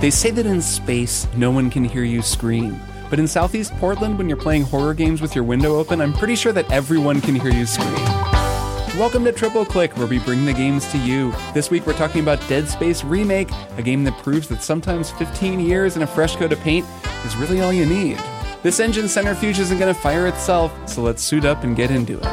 They say that in space, no one can hear you scream. But in Southeast Portland, when you're playing horror games with your window open, I'm pretty sure that everyone can hear you scream. Welcome to Triple Click, where we bring the games to you. This week we're talking about Dead Space Remake, a game that proves that sometimes 15 years and a fresh coat of paint is really all you need. This engine centrifuge isn't going to fire itself, so let's suit up and get into it.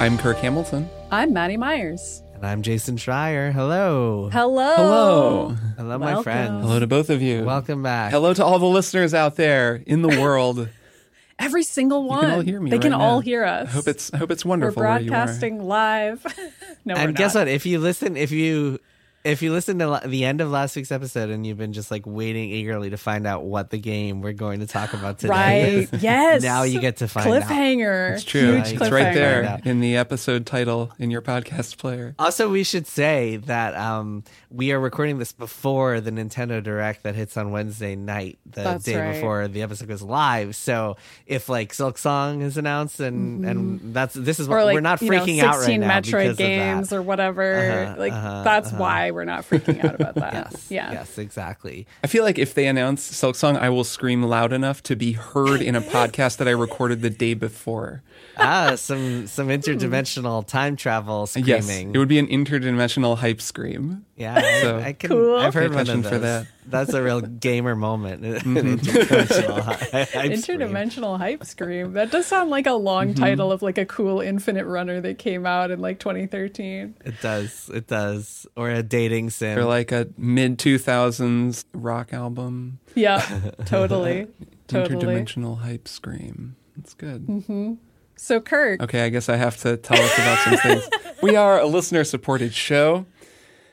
I'm Kirk Hamilton. I'm Maddy Myers. And I'm Jason Schreier. Hello. Hello. Hello. Hello, my Welcome. friends. Hello to both of you. Welcome back. Hello to all the listeners out there in the world. Every single one. They can all hear me They can right all hear us. I hope it's I hope it's We're wonderful where you are. broadcasting live. no, we're And guess what? If you listen, if you if you listen to the end of last week's episode and you've been just like waiting eagerly to find out what the game we're going to talk about today Right. is, yes. now you get to find out. cliffhanger. It's true. Huge Huge It's right there in the episode title in your podcast player. Also, we should say that um, we are recording this before the Nintendo Direct that hits on Wednesday night, the That's day right. before the episode goes live. So if like Silksong is announced and and that's this is Mm-hmm. What like we're not you know, freaking out right 16 now Metroid because games of that. or whatever. Uh-huh, like uh-huh, that's uh-huh. why we're not freaking out about that. Yes. Yeah. Yes. Exactly. I feel like if they announce Silksong, I will scream loud enough to be heard in a podcast that I recorded the day before. Ah, some some interdimensional time travel Yes, screaming. it would be an interdimensional hype scream. yeah, I, So- I can. Cool. I've heard Pay one attention of for those. that. That's a real gamer moment. Mm-hmm. interdimensional hy- hype scream. Hype scream. That does sound like a long Mm-hmm. title of like a cool infinite runner that came out in like 2013. It does. It does. Or a dating sim. Or like a mid 2000s rock album. Yeah, totally. totally. Interdimensional hype scream. That's good. So Kirk, Okay, I guess I have to tell us about some things. We are a listener supported show.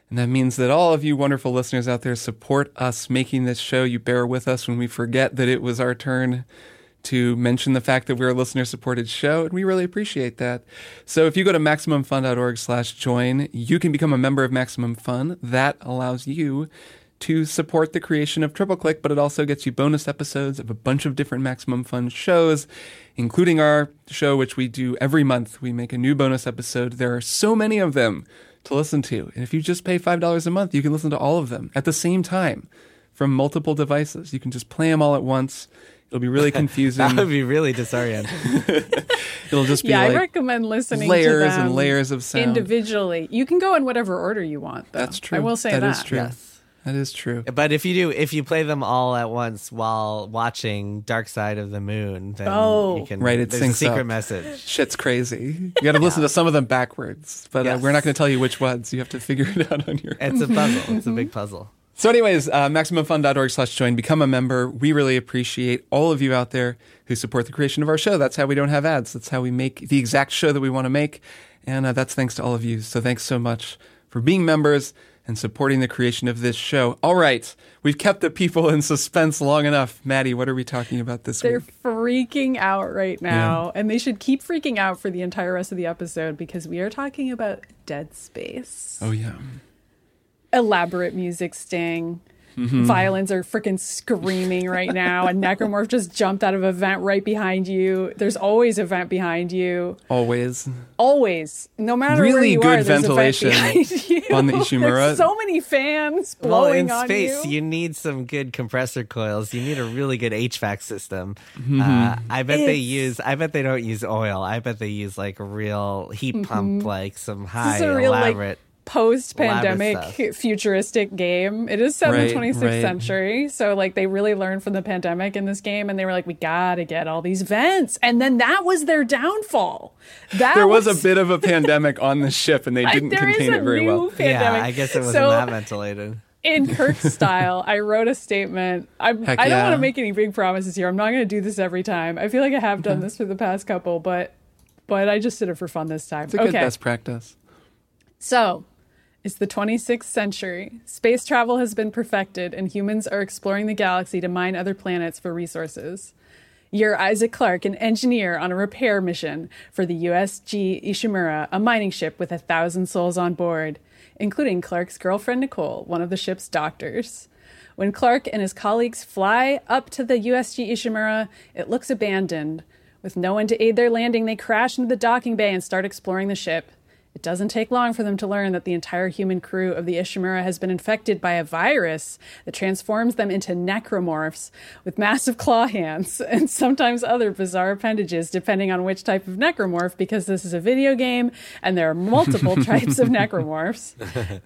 And that means that all of you wonderful listeners out there support us making this show. You bear with us when we forget that it was our turn to mention the fact that we're a listener supported show, and we really appreciate that. So if you go to MaximumFun.org slash join, you can become a member of Maximum Fun. That allows you to support the creation of Triple Click, but it also gets you bonus episodes of a bunch of different Maximum Fun shows, including our show, which we do every month. We make a new bonus episode. There are so many of them to listen to. And if you just pay $5 a month, you can listen to all of them at the same time from multiple devices. You can just play them all at once. It'll be really confusing. that would be really disorienting. It'll just be yeah, I recommend listening layers to them and layers of sound. individually. You can go in whatever order you want. Though. That's true. I will say That that. is true. yes. That is true. But if you do, if you play them all at once while watching Dark Side of the Moon, then Oh. you can. Right, it there's a syncs secret up. message. Shit's crazy. You got to listen to some of them backwards, but uh, we're not going to tell you which ones. You have to figure it out on your own. It's a puzzle. It's a big puzzle. So, anyways, uh, MaximumFun.org slash join. Become a member. We really appreciate all of you out there who support the creation of our show. That's how we don't have ads. That's how we make the exact show that we want to make. And uh, that's thanks to all of you. So, thanks so much for being members and supporting the creation of this show. All right. We've kept the people in suspense long enough. Maddy, what are we talking about this week? They're freaking out right now, and they should keep freaking out for the entire rest of the episode because we are talking about Dead Space. Oh, yeah. Elaborate music sting. Mm-hmm. Violins are freaking screaming right now, and Necromorph just jumped out of a vent right behind you. There's always a vent behind you. Always. Always, no matter where Really you good are, there's a vent ventilation behind you. on the Ishimura. There's so many fans Well, blowing in on space, you. you need some good compressor coils. You need a really good HVAC system. Mm-hmm. Uh, I bet they use. I bet they don't use oil. I bet they use like real heat pump, like some high is real elaborate. like post-pandemic futuristic game. It is set Right, in the 26th right. century, so like they really learned from the pandemic in this game, and they were like, we gotta get all these vents, and then that was their downfall. That There was a bit of a pandemic on the ship, and they didn't there is contain it very well. Pandemic. yeah, I guess it wasn't so, that ventilated. in Kirk's style, I wrote a statement. I'm, Heck I don't yeah. want to make any big promises here. I'm not going to do this every time. I feel like I have done this for the past couple, but but I just did it for fun this time. It's a good okay. best practice. So, it's the 26th century. Space travel has been perfected, and humans are exploring the galaxy to mine other planets for resources. You're Isaac Clarke, an engineer on a repair mission for the USG Ishimura, a mining ship with a thousand souls on board, including Clarke's girlfriend Nicole, one of the ship's doctors. When Clarke and his colleagues fly up to the USG Ishimura, it looks abandoned. With no one to aid their landing, they crash into the docking bay and start exploring the ship. It doesn't take long for them to learn that the entire human crew of the Ishimura has been infected by a virus that transforms them into necromorphs with massive claw hands and sometimes other bizarre appendages, depending on which type of necromorph, because this is a video game and there are multiple types of necromorphs.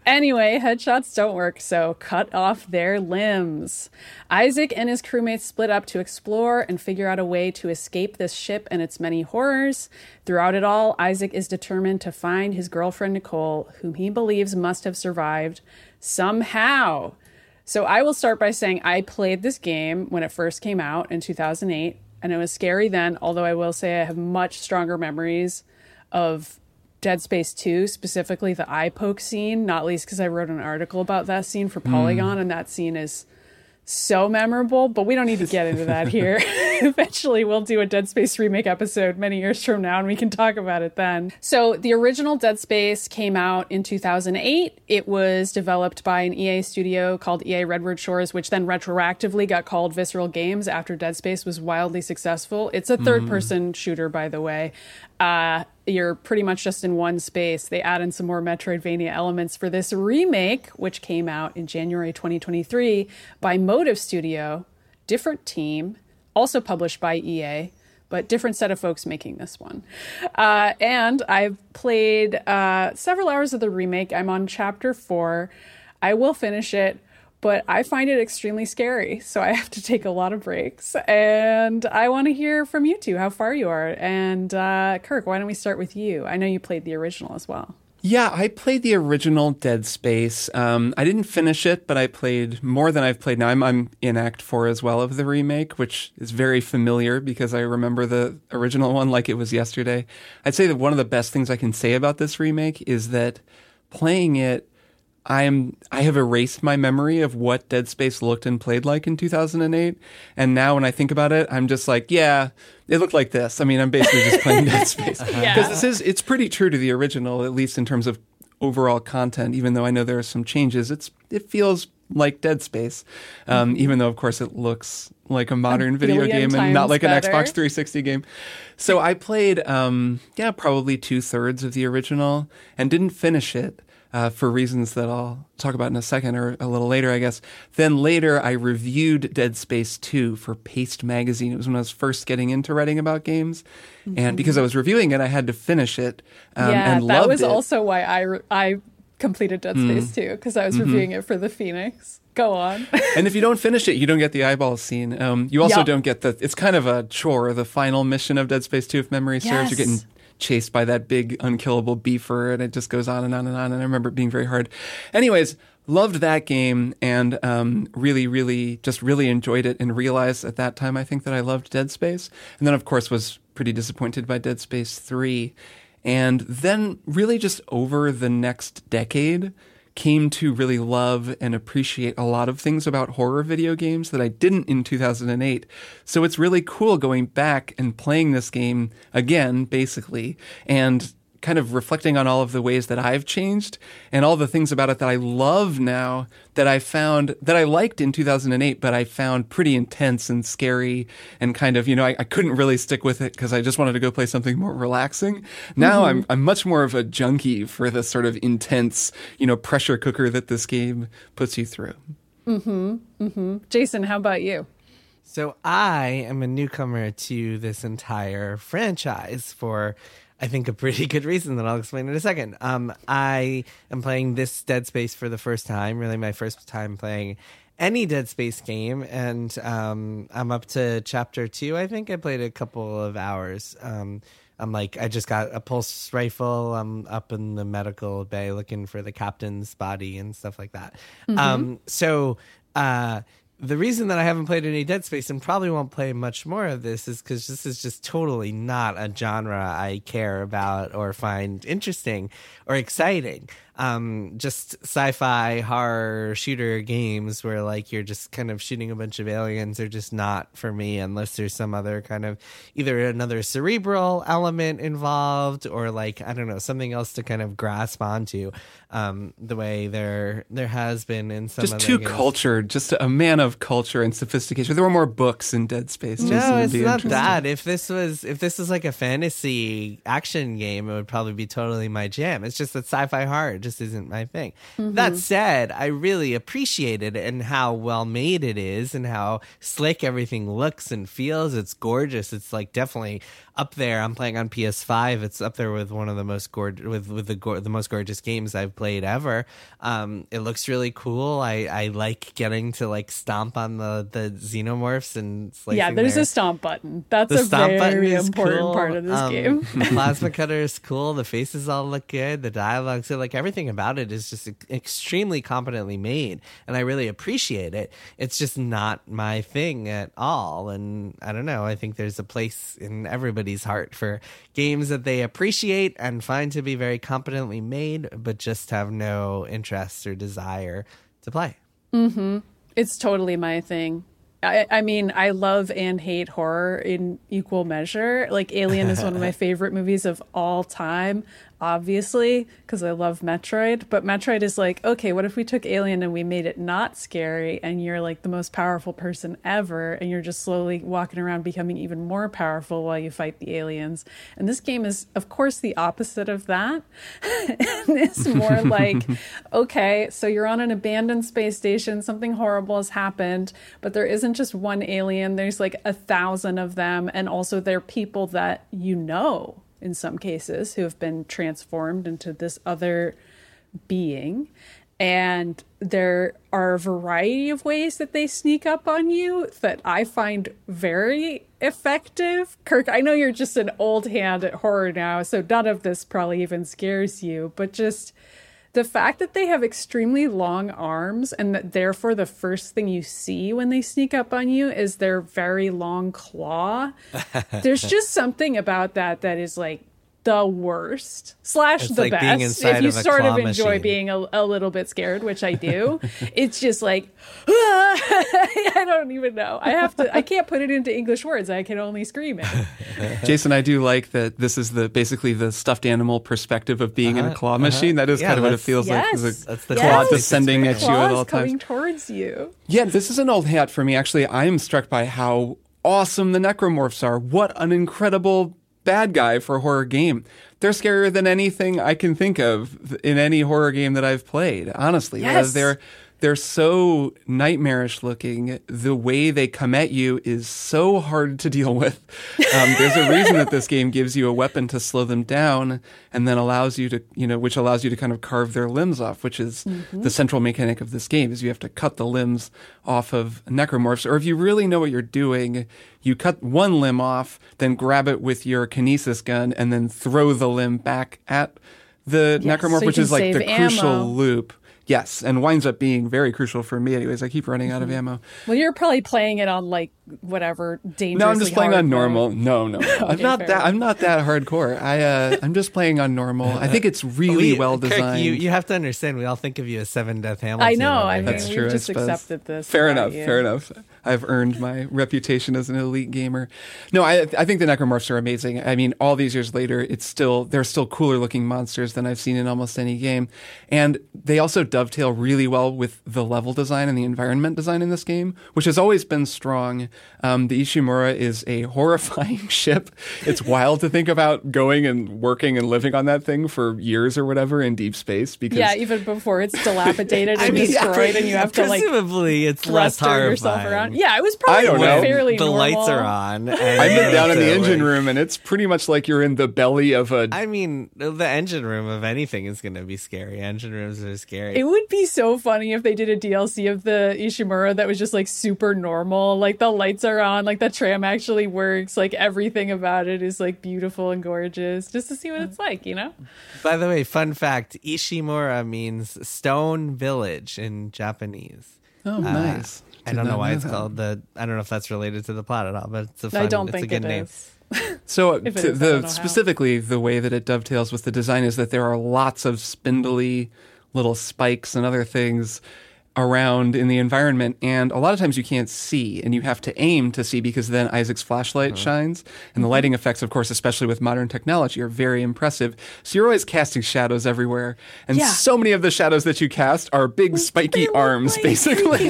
anyway, headshots don't work, so cut off their limbs. Isaac and his crewmates split up to explore and figure out a way to escape this ship and its many horrors. Throughout it all, Isaac is determined to find his girlfriend Nicole, whom he believes must have survived somehow. So I will start by saying I played this game when it first came out in 2008, and it was scary then, although I will say I have much stronger memories of Dead Space 2, specifically the eye poke scene, not least because I wrote an article about that scene for Polygon, mm. and that scene is so memorable, but we don't need to get into that here. Eventually, we'll do a Dead Space remake episode many years from now, and we can talk about it then. So, the original Dead Space came out in 2008. It was developed by an EA studio called EA Redwood Shores, which then retroactively got called Visceral Games after Dead Space was wildly successful. It's a third person mm. shooter, by the way. Uh, you're pretty much just in one space. They add in some more Metroidvania elements for this remake, which came out in January 2023 by Motive Studio, different team, also published by EA, but different set of folks making this one. Uh, and I've played uh, several hours of the remake. I'm on chapter four. I will finish it but I find it extremely scary. So I have to take a lot of breaks. And I want to hear from you two how far you are. And uh, Kirk, why don't we start with you? I know you played the original as well. Yeah, I played the original Dead Space. Um, I didn't finish it, but I played more than I've played now. I'm, I'm, in Act 4 as well of the remake, which is very familiar because I remember the original one like it was yesterday. I'd say that one of the best things I can say about this remake is that playing it I am I have erased my memory of what Dead Space looked and played like in 2008 and now when I think about it I'm just like yeah it looked like this. I mean I'm basically just playing Dead Space. Because yeah. this is it's pretty true to the original at least in terms of overall content. Even though I know there are some changes it's it feels like Dead Space. Um, mm-hmm. even though of course it looks like a modern a video game and not like better. an Xbox 360 game. So I played um, yeah probably two thirds of the original and didn't finish it uh, for reasons that I'll talk about in a second or a little later, I guess. Then later, I reviewed Dead Space 2 for Paste Magazine. It was when I was first getting into writing about games. Mm-hmm. And because I was reviewing it, I had to finish it. Um, yeah, and that was it. also why I, re- I completed Dead Space mm. 2, because I was mm-hmm. reviewing it for The Phoenix. Go on. and if you don't finish it, you don't get the eyeball scene. Um, you also yep. don't get the. It's kind of a chore. The final mission of Dead Space Two, if memory serves, yes. you're getting chased by that big unkillable beefer and it just goes on and on and on and i remember it being very hard. Anyways loved that game and um, really really just really enjoyed it and realized at that time i think that i loved dead space. And then of course was pretty disappointed by dead space 3 and then really just over the next decade came to really love and appreciate a lot of things about horror video games that I didn't in 2008. So it's really cool going back and playing this game again, basically, and kind of reflecting on all of the ways that I've changed and all the things about it that I love now that I found that I liked in 2008, but I found pretty intense and scary and kind of, you know, I, I couldn't really stick with it because I just wanted to go play something more relaxing. Now mm-hmm. I'm, I'm much more of a junkie for the sort of intense, you know, pressure cooker that this game puts you through. Mm-hmm. Mm-hmm. Jason, how about you? So I am a newcomer to this entire franchise for I think a pretty good reason that I'll explain in a second. Um, I am playing this Dead Space for the first time, really my first time playing any Dead Space game, and um, I'm up to chapter two. I think I played a couple of hours. Um, I'm like, I just got a pulse rifle. I'm up in the medical bay looking for the captain's body and stuff like that. Mm-hmm. Um, so, uh, the reason that I haven't played any Dead Space and probably won't play much more of this is because this is just totally not a genre I care about or find interesting or exciting um, just sci-fi horror shooter games where like you're just kind of shooting a bunch of aliens are just not for me unless there's some other kind of either another cerebral element involved or like I don't know something else to kind of grasp onto. Um, the way there there has been in some just too games. cultured, just a man of culture and sophistication. There were more books in Dead Space. Jason, No, it's be not that. If this was if this was like a fantasy action game, it would probably be totally my jam. It's just that sci-fi horror just isn't my thing. That mm-hmm. said, I really appreciate it and how well made it is and how slick everything looks and feels. It's gorgeous. It's like definitely up there. I'm playing on PS5. It's up there with one of the most gorgeous with with the go- the most gorgeous games I've played ever. Um, it looks really cool. I I like getting to like stomp on the the xenomorphs and yeah, there's their- a stomp button. That's the a stomp very important cool. part of this Um, game. plasma cutter is cool. The faces all look good. The dialogue, so like everything about it is just extremely competently made, and I really appreciate it. It's just not my thing at all, and I don't know. I think there's a place in everybody's heart for games that they appreciate and find to be very competently made, but just have no interest or desire to play. Mm-hmm. It's totally my thing. I, I mean, I love and hate horror in equal measure. Like, Alien is one of my favorite movies of all time, obviously, because I love Metroid. But Metroid is like, okay, what if we took Alien and we made it not scary, and you're like the most powerful person ever, and you're just slowly walking around becoming even more powerful while you fight the aliens? And this game is, of course, the opposite of that. and it's more like, okay, so you're on an abandoned space station, something horrible has happened, but there isn't just one alien, there's like a thousand of them, and also they're people that you know in some cases who have been transformed into this other being. And there are a variety of ways that they sneak up on you that I find very effective. Kirk, I know you're just an old hand at horror now, so none of this probably even scares you, but just the fact that they have extremely long arms and that therefore the first thing you see when they sneak up on you is their very long claw. There's just something about that that is like the worst slash It's the like best inside if you of a sort of enjoy machine. being a, a little bit scared which i do it's just like i don't even know i have to i can't put it into english words i can only scream it Jason, I do like that this is the basically the stuffed animal perspective of being in a uh-huh, claw uh-huh. machine. That is Yeah, kind of what it that's- feels like. yes is a That's the claw Yes. descending at you at claws all coming times. towards you Yeah, this is an old hat for me. Actually, I am struck by how awesome the necromorphs are. What an incredible bad guy for a horror game. They're scarier than anything I can think of in any horror game that I've played. Honestly, Yes. they're they're so nightmarish looking. The way they come at you is so hard to deal with. Um, there's a reason that this game gives you a weapon to slow them down, and then allows you to, you know, which allows you to kind of carve their limbs off, which is the central mechanic of this game. Is you have to cut the limbs off of necromorphs, or if you really know what you're doing, you cut one limb off, then grab it with your kinesis gun, and then throw the limb back at the Yes, necromorph, so which is like the crucial loop. Yes, and winds up being very crucial for me. Anyways, I keep running out of mm-hmm. ammo. well you're probably playing it on like whatever dangerous No, I'm just playing on normal. No, no, I'm not fair that. enough. I'm not that hardcore. I uh, I'm just playing on normal. I think it's really We- well Kirk, designed. you, you have to understand, we all think of you as Seven Death Hamilton. I know. I mean, That's we've true. I just suppose. accepted this. Fair enough. you. Fair enough. I've earned my reputation as an elite gamer. No, I I think the necromorphs are amazing. I mean, all these years later, it's still they're still cooler looking monsters than I've seen in almost any game, and they also dovetail really well with the level design and the environment design in this game, which has always been strong. Um, the Ishimura is a horrifying ship. It's wild to think about going and working and living on that thing for years or whatever in deep space because Yeah, even before it's dilapidated and mean, destroyed, and you have to like presumably it's less thruster horrifying. yourself around. Yeah, it was probably I don't know. fairly the normal. lights are on. I've been down in the engine room and it's pretty much like you're in the belly of a I mean, the engine room of anything is going to be scary. Engine rooms are scary. It would be so funny if they did a DLC of the Ishimura that was just like super normal. Like the lights are on, like the tram actually works, like everything about it is like beautiful and gorgeous, just to see what it's like, you know? By the way, fun fact: Ishimura means stone village in Japanese. Oh, uh, nice. I don't know why know it's that. called the. I don't know if that's related to the plot at all, but it's a fun. I don't it's a think good it name. is. So If it to is, the know how. specifically the way that it dovetails with the design is that there are lots of spindly little spikes and other things around in the environment, and a lot of times you can't see, and you have to aim to see because then Isaac's flashlight uh-huh. shines, and the mm-hmm. lighting effects, of course, especially with modern technology, are very impressive. So you're always casting shadows everywhere, and Yeah. so many of the shadows that you cast are big spiky arms, like basically.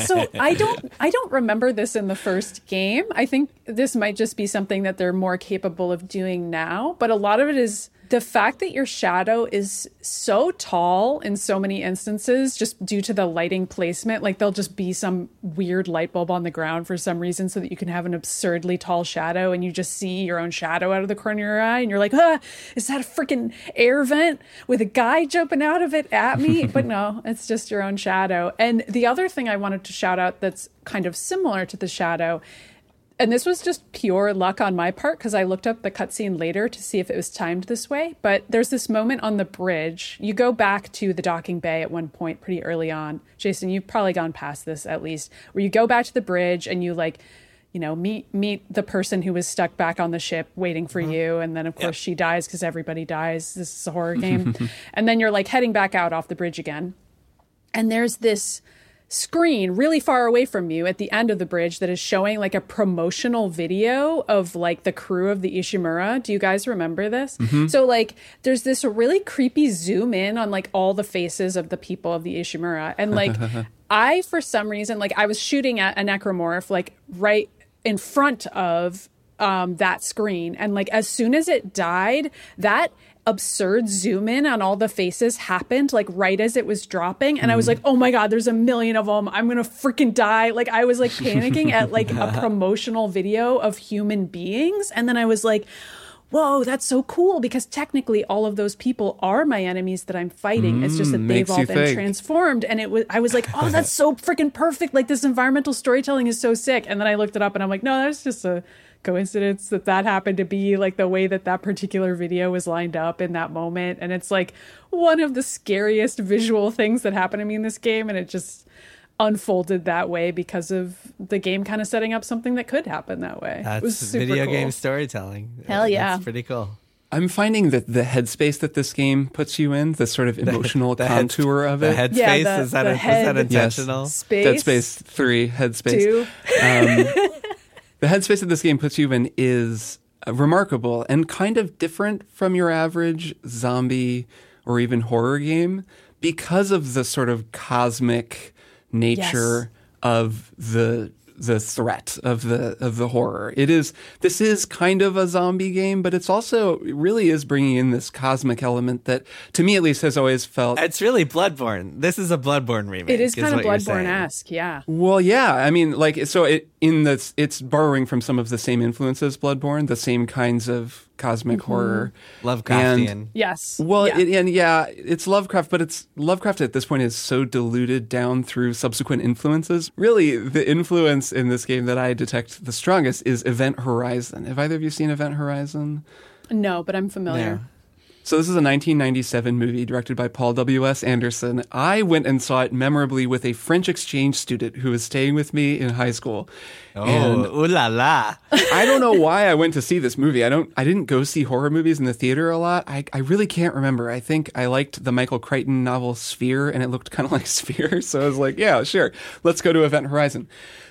so I don't I don't remember this in the first game. I think this might just be something that they're more capable of doing now. But a lot of it is the fact that your shadow is so tall in so many instances just due to the lighting placement like there'll just be some weird light bulb on the ground for some reason so that you can have an absurdly tall shadow and you just see your own shadow out of the corner of your eye and you're like ah is that a freaking air vent with a guy jumping out of it at me? But no it's just your own shadow. And the other thing i wanted to shout out that's kind of similar to the shadow and this was just pure luck on my part because I looked up the cutscene later to see if it was timed this way. But there's this moment on the bridge. You go back to the docking bay at one point pretty early on. Jason, you've probably gone past this at least, where you go back to the bridge and you like, you know, meet meet the person who was stuck back on the ship waiting for mm-hmm. you, and then of course she dies because everybody dies. This is a horror game, and then you're like heading back out off the bridge again, and there's this screen really far away from you at the end of the bridge that is showing like a promotional video of like the crew of the Ishimura. Do you guys remember this? So like there's this really creepy zoom in on like all the faces of the people of the Ishimura and like I for some reason like I was shooting at a necromorph like right in front of um, that screen. And like as soon as it died, that absurd zoom in on all the faces happened like right as it was dropping. And i was like oh my god there's a million of them i'm gonna freaking die. Like i was like panicking at like a promotional video of human beings. And then i was like whoa that's so cool because technically all of those people are my enemies that i'm fighting. It's just that Mm, they've all been think. transformed. And it was i was like oh that's so freaking perfect. Like this environmental storytelling is so sick. And then i looked it up and i'm like no that's just a coincidence that that happened to be like the way that that particular video was lined up in that moment and it's like one of the scariest visual things that happened to me in this game and it just unfolded that way because of the game kind of setting up something that could happen that way it was That's super video cool. game storytelling. Hell yeah. That's pretty cool. I'm finding that the headspace that this game puts you in, the sort of emotional The head- contour of The it. headspace Yeah, the- is that the a, head- is that Yes. intentional? space Dead Space 3, Headspace. two Um, the headspace that this game puts you in is uh, remarkable and kind of different from your average zombie or even horror game because of the sort of cosmic nature of the the threat of the of the horror. It is this is kind of a zombie game, but it's also it really is bringing in this cosmic element that to me at least has always felt It's really Bloodborne. This is a Bloodborne remake. it is kind of what you're saying. bloodborne-esque yeah Well, yeah. I mean, like, so it in the it's borrowing from some of the same influences, Bloodborne, the same kinds of cosmic mm-hmm. horror, Lovecraftian. And- yes well, yeah. it, and yeah, it's Lovecraft, but it's Lovecraft at this point is so diluted down through subsequent influences. Really, the influence in this game that I detect the strongest is Event Horizon. Have either of you seen Event Horizon? no but i'm familiar Yeah. So this is a 1997 movie directed by Paul W.S. Anderson. I went and saw it memorably with a French exchange student who was staying with me in high school. Oh, And ooh la la. I don't know why I went to see this movie. I don't. I didn't go see horror movies in the theater a lot. I, I really can't remember. I think I liked the Michael Crichton novel Sphere, and it looked kind of like Sphere. So I was like, yeah, sure, let's go to Event Horizon.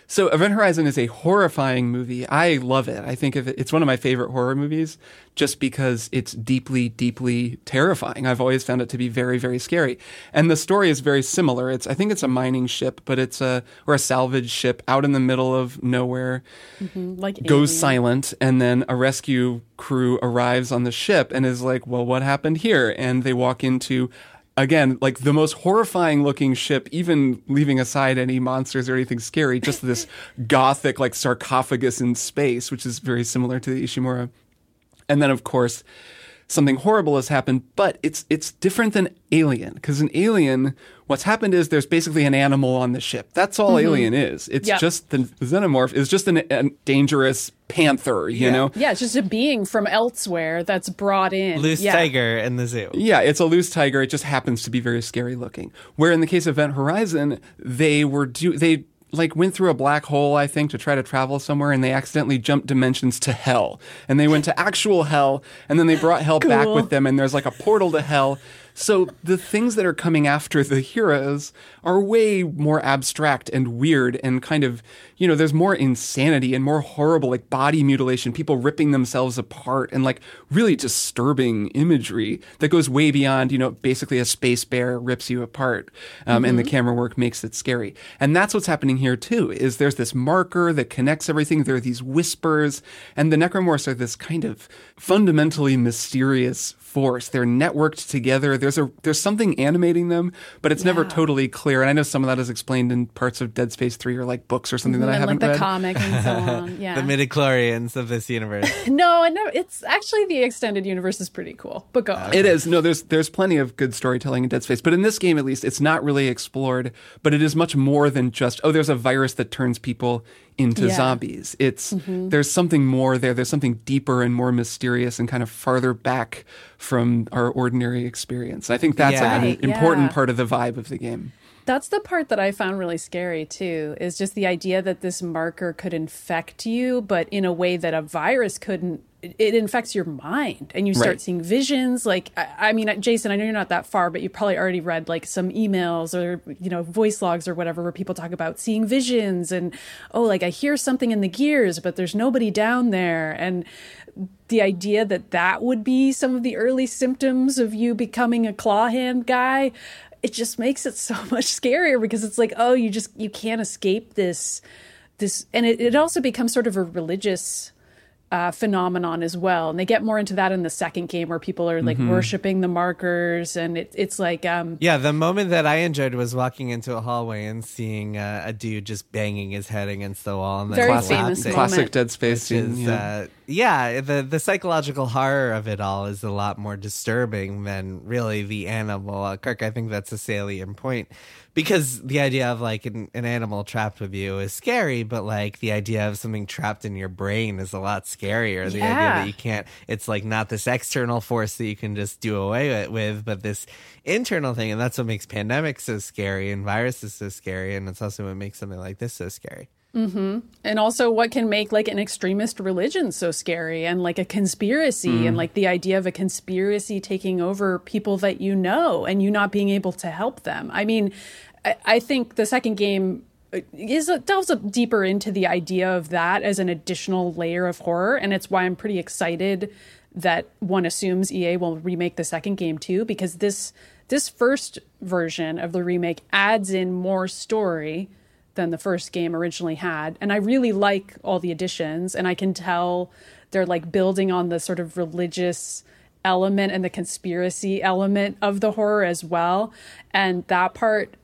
So Event Horizon is a horrifying movie. I love it. I think of it, it's one of my favorite horror movies, just because it's deeply, deeply terrifying. I've always found it to be very, very scary. And the story is very similar. It's I think it's a mining ship, but it's a or a salvage ship out in the middle of nowhere mm-hmm. like goes Alien. silent and then a rescue crew arrives on the ship and is like well what happened here and they walk into again like the most horrifying looking ship even leaving aside any monsters or anything scary just this gothic like sarcophagus in space which is very similar to the ishimura and then of course something horrible has happened but it's it's different than alien because in alien what's happened is there's basically an animal on the ship that's all mm-hmm. alien is it's Yep. just the xenomorph is just an, a dangerous panther you know Yeah, it's just a being from elsewhere that's brought in. Loose yeah. tiger in the zoo. Yeah, it's a loose tiger. It just happens to be very scary looking. Where in the case of Event Horizon, they were do they like went through a black hole, I think, to try to travel somewhere, and they accidentally jumped dimensions to hell. And they went to actual hell, and then they brought hell back with them. And there's like a portal to hell So the things that are coming after the heroes are way more abstract and weird and kind of, you know, there's more insanity and more horrible, like body mutilation, people ripping themselves apart and like really disturbing imagery that goes way beyond, you know, basically a space bear rips you apart. Um, And the camera work makes it scary. And that's what's happening here too, is there's this marker that connects everything. There are these whispers and the necromorphs are this kind of fundamentally mysterious force. They're networked together. There's a there's something animating them, but it's never totally clear. And I know some of that is explained in parts of Dead Space 3 or like books or something that I and haven't read. like the read. comic and so on. Yeah. The midichlorians of this universe. no, and no, it's actually the extended universe is pretty cool. But go on. It is. No, there's there's plenty of good storytelling in Dead Space, but in this game at least it's not really explored, but it is much more than just oh there's a virus that turns people into Yeah. Mm-hmm. zombies. It's there's something more there. There's something deeper and more mysterious and kind of farther back from our ordinary experience. I think that's like an Right, important yeah. part of the vibe of the game. That's the part that I found really scary too, is just the idea that this marker could infect you, but in a way that a virus couldn't. It it infects your mind, and you start Right. seeing visions. Like, I, I mean, Jason, I know you're not that far, but you probably already read like some emails or you know voice logs or whatever where people talk about seeing visions and oh, like I hear something in the gears, but there's nobody down there, and the idea that that would be some of the early symptoms of you becoming a claw hand guy it just makes it so much scarier because it's like oh you just you can't escape this this and it, it also becomes sort of a religious uh, phenomenon as well and they get more into that in the second game where people are like worshiping the markers and it, it's like um Yeah, the moment that I enjoyed was walking into a hallway and seeing uh, a dude just banging his head against the wall. And then Very collapsing, famous classic, moment. classic Dead Space scene. is, yeah. uh, yeah, the the psychological horror of it all is a lot more disturbing than really the animal. Uh, Kirk, I think that's a salient point because the idea of like an, an animal trapped with you is scary, but like the idea of something trapped in your brain is a lot scarier. The idea that you can't, it's like not this external force that you can just do away with, with, but this internal thing. And that's what makes pandemics so scary and viruses so scary. And it's also what makes something like this so scary. Mm-hmm. and also what can make like an extremist religion so scary and like a conspiracy mm. and like the idea of a conspiracy taking over people that you know and you not being able to help them i mean i, I think the second game uh, is delves up deeper into the idea of that as an additional layer of horror and it's why i'm pretty excited that one assumes ea will remake the second game too because this this first version of the remake adds in more story than the first game originally had. And I really like all the additions, and I can tell they're like building on the sort of religious element and the conspiracy element of the horror as well. And that part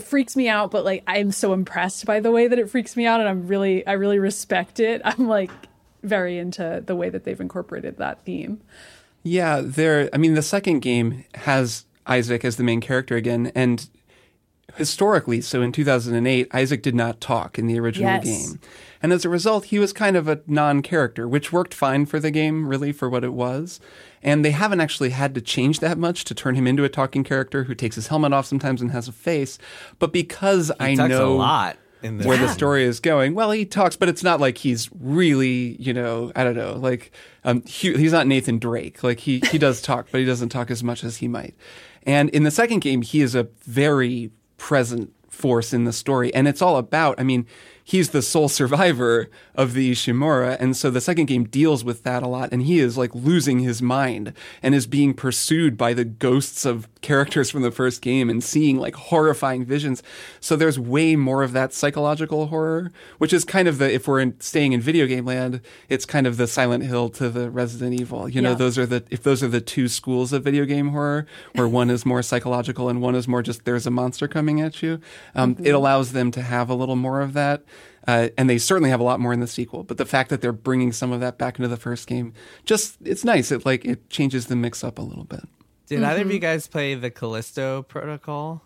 freaks me out, but like I'm so impressed by the way that it freaks me out, and I'm really, I really respect it. I'm like very into the way that they've incorporated that theme. Yeah, there. I mean, the second game has Isaac as the main character again, and historically, so in 2008, Isaac did not talk in the original Yes. game, and as a result, he was kind of a non-character, which worked fine for the game, really, for what it was. And they haven't actually had to change that much to turn him into a talking character who takes his helmet off sometimes and has a face. But because I He talks know a lot in this. where the story is going. Well, he talks, but it's not like he's really, you know, I don't know, like um, he, he's not Nathan Drake. Like he he does talk, but he doesn't talk as much as he might. And in the second game, he is a very present force in the story, and it's all about. I mean, he's the sole survivor of the Ishimura, and so the second game deals with that a lot. And he is like losing his mind and is being pursued by the ghosts of characters from the first game and seeing like horrifying visions. So there's way more of that psychological horror, which is kind of the if we're in, staying in video game land, it's kind of the Silent Hill to the Resident Evil. You know, Yeah. those are the if those are the two schools of video game horror, where one is more psychological and one is more just there's a monster coming at you. Um, It allows them to have a little more of that. Uh, and they certainly have a lot more in the sequel, but the fact that they're bringing some of that back into the first game, just it's nice. It like it changes the mix up a little bit. Did either of you guys play the Callisto Protocol?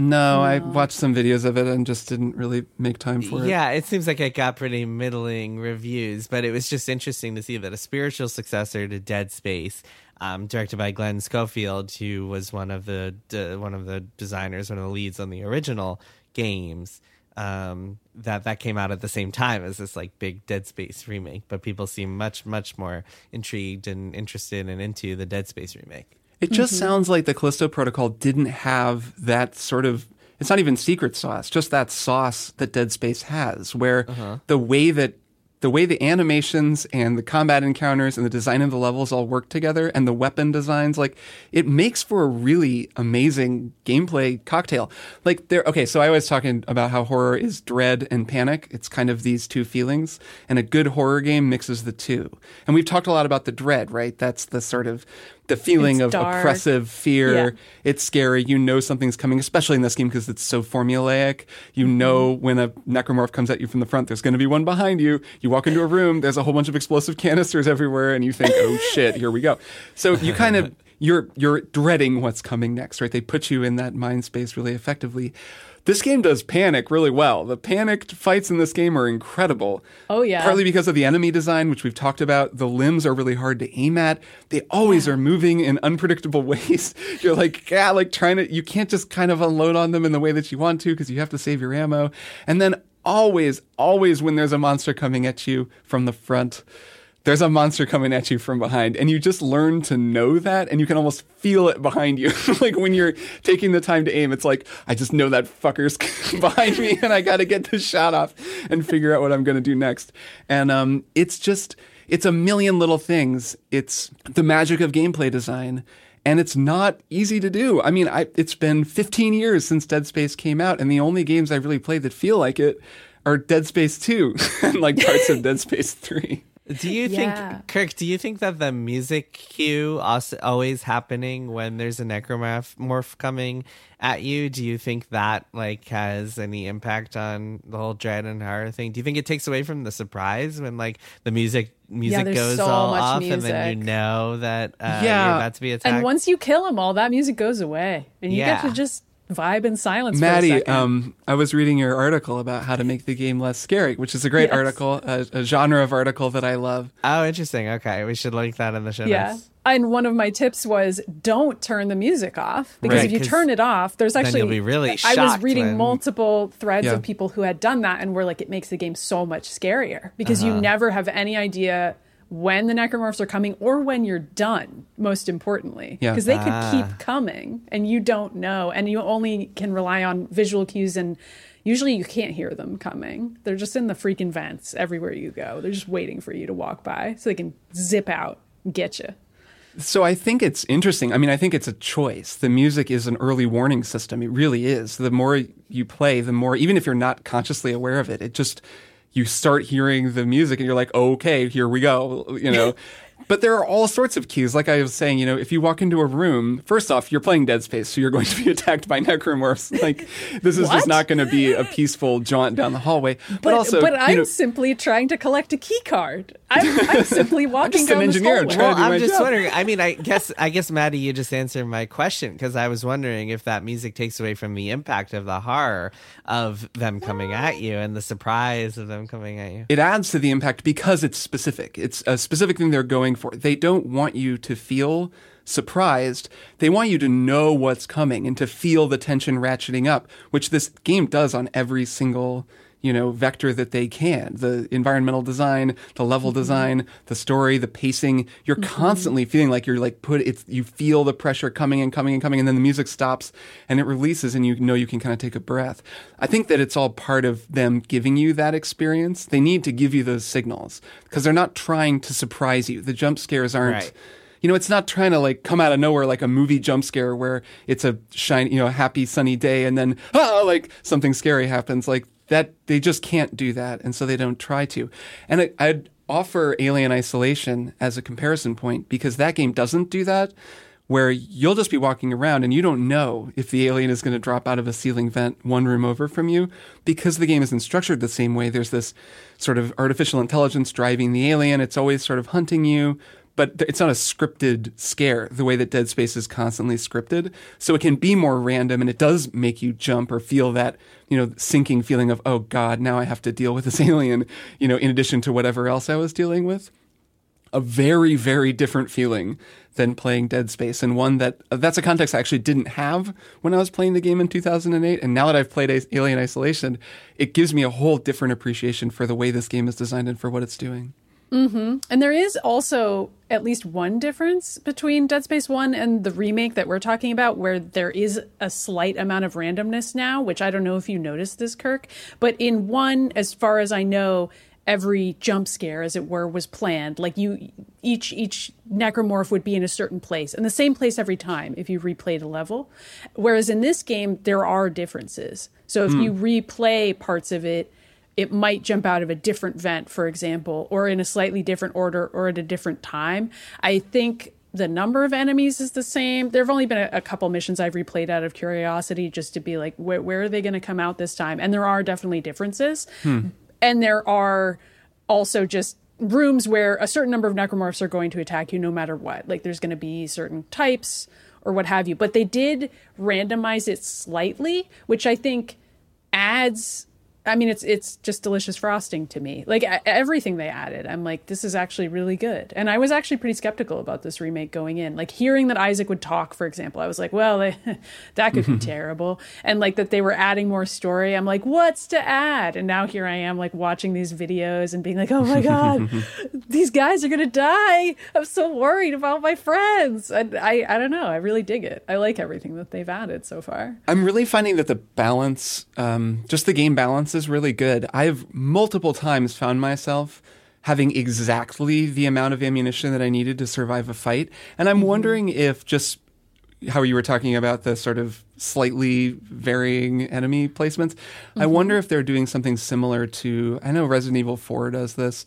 No, I watched some videos of it and just didn't really make time for it. Yeah, it seems like it got pretty middling reviews, but it was just interesting to see that a spiritual successor to Dead Space, um, directed by Glen Schofield, who was one of the de- one of the designers, one of the leads on the original games. Um, that that came out at the same time as this like big Dead Space remake, but people seem much much more intrigued and interested and into the Dead Space remake. It just sounds like the Callisto Protocol didn't have that sort of. It's not even secret sauce, just that sauce that Dead Space has, where the way that the way the animations and the combat encounters and the design of the levels all work together and the weapon designs like it makes for a really amazing gameplay cocktail. Like there okay so i was talking about how horror is dread and panic. It's kind of these two feelings. And a good horror game mixes the two. And we've talked a lot about the dread right? That's the sort of the feeling It's of dark. oppressive fear Yeah. it's scary. You know something's coming, especially in this game because it's so formulaic. You Mm-hmm. know when a necromorph comes at you from the front, there's going to be one behind you. You walk into a room, there's a whole bunch of explosive canisters everywhere, and you think, "Oh shit, here we go." So you kind of you're you're dreading what's coming next, right? They put you in that mind space really effectively. This game does panic really well. The panicked fights in this game are incredible. Oh, yeah. Partly because of the enemy design, which we've talked about. The limbs are really hard to aim at. They always are moving in unpredictable ways. You're like, yeah, like trying to, you can't just kind of unload on them in the way that you want to because you have to save your ammo. And then always, always when there's a monster coming at you from the front, there's a monster coming at you from behind and you just learn to know that and you can almost feel it behind you like when you're taking the time to aim it's like i just know that fucker's behind me and i got to get this shot off and figure out what i'm to do next and um, it's just it's a million little things it's the magic of gameplay design and it's not easy to do. I mean, I, it's been 15 years since Dead Space came out, and the only games I've really played that feel like it are Dead Space 2 and like parts of Dead Space 3. Do you Yeah. think, Kirk? Do you think that the music cue also always happening when there's a necromorph morph coming at you? Do you think that like has any impact on the whole dread and horror thing? Do you think it takes away from the surprise when like the music music there's goes so all much off and then you know that uh, Yeah. you're about to be attacked? And once you kill them all, that music goes away, and you Yeah. get to just vibe in silence. for a Maddy, um, I was reading your article about how to make the game less scary, which is a great Yes. article, a, a genre of article that I love. oh, interesting. Okay, we should link that in the show yeah. notes. And one of my tips was don't turn the music off because Right, if you turn it off, there's then actually you'll be really I was reading when- multiple threads Yeah. of people who had done that and were like, it makes the game so much scarier because Uh-huh. you never have any idea when the necromorphs are coming or when you're done. Most importantly, Yeah. because they could Ah. keep coming and you don't know, and you only can rely on visual cues and. Usually you can't hear them coming. They're just in the freaking vents everywhere you go. They're just waiting for you to walk by so they can zip out and get you. So I think it's interesting. I mean, I think it's a choice. The music is an early warning system. It really is. The more you play, the more, even if you're not consciously aware of it, it just, you start hearing the music and you're like, okay, here we go, you know. But there are all sorts of cues. Like I was saying, you know, if you walk into a room, first off, you're playing Dead Space, so you're going to be attacked by necromorphs. Like, this is just not going to be a peaceful jaunt down the hallway. But, But, also, but I'm know, simply trying to collect a key card. I'm, I'm simply walking just an down this engineer. I'm hallway. Well, I'm just job. wondering. I mean, I guess, I guess, Maddy, you just answered my question because I was wondering if that music takes away from the impact of the horror of them coming at you and the surprise of them coming at you. it adds to the impact because it's specific. It's a specific thing they're going for. They don't want you to feel surprised. They want you to know what's coming and to feel the tension ratcheting up, which this game does on every single you know vector that they can. The environmental design the level design the story the pacing. You're constantly feeling like you're like put it's you feel the pressure coming and coming and coming and then the music stops and it releases and you know you can kind of take a breath. I think that it's all part of them giving you that experience. They need to give you those signals because they're not trying to surprise you. The jump scares aren't Right. you know, it's not trying to like come out of nowhere like a movie jump scare where it's a shiny, you know, happy sunny day and then ah, like something scary happens. Like that, they just can't do that, and so they don't try to. And I, I'd offer Alien Isolation as a comparison point because that game doesn't do that. Where you'll just be walking around and you don't know if the alien is going to drop out of a ceiling vent one room over from you because the game isn't structured the same way. There's this sort of artificial intelligence driving the alien. It's always sort of hunting you but it's not a scripted scare the way that Dead Space is constantly scripted. So it can be more random and it does make you jump or feel that, you know, sinking feeling of, oh God, now I have to deal with this alien, you know, in addition to whatever else I was dealing with. A very, very different feeling than playing Dead Space, and one that uh, that's a context I actually didn't have when I was playing the game in 2008. And now that I've played Alien Isolation, it gives me a whole different appreciation for the way this game is designed and for what it's doing. Mm-hmm. And there is also at least one difference between Dead Space 1 and the remake that we're talking about, where there is a slight amount of randomness now, which I don't know if you noticed this, Kirk. But in 1, as far as I know, every jump scare as it were was planned. Like you each each necromorph would be in a certain place and the same place every time if you replayed a level. Whereas in this game there are differences. So if hmm. you replay parts of it it might jump out of a different vent, for example, or in a slightly different order or at a different time. I think the number of enemies is the same. There have only been a, a couple missions I've replayed out of curiosity just to be like, where, where are they going to come out this time? And there are definitely differences. Hmm. And there are also just rooms where a certain number of necromorphs are going to attack you no matter what. Like there's going to be certain types or what have you. But they did randomize it slightly, which I think adds I mean, it's it's just delicious frosting to me. Like everything they added, I'm like, this is actually really good. And I was actually pretty skeptical about this remake going in. Like hearing that Isaac would talk, for example, I was like, well, they, that could be terrible. And like that they were adding more story, I'm like, what's to add? And now here I am, like watching these videos and being like, oh my god, these guys are gonna die. I'm so worried about my friends. And I I don't know. I really dig it. I like everything that they've added so far. I'm really finding that the balance, um, just the game balance, is really good. I've multiple times found myself having exactly the amount of ammunition that I needed to survive a fight. And I'm mm-hmm. wondering if just how you were talking about the sort of slightly varying enemy placements, I mm-hmm. wonder if they're doing something similar to, I know Resident Evil 4 does this,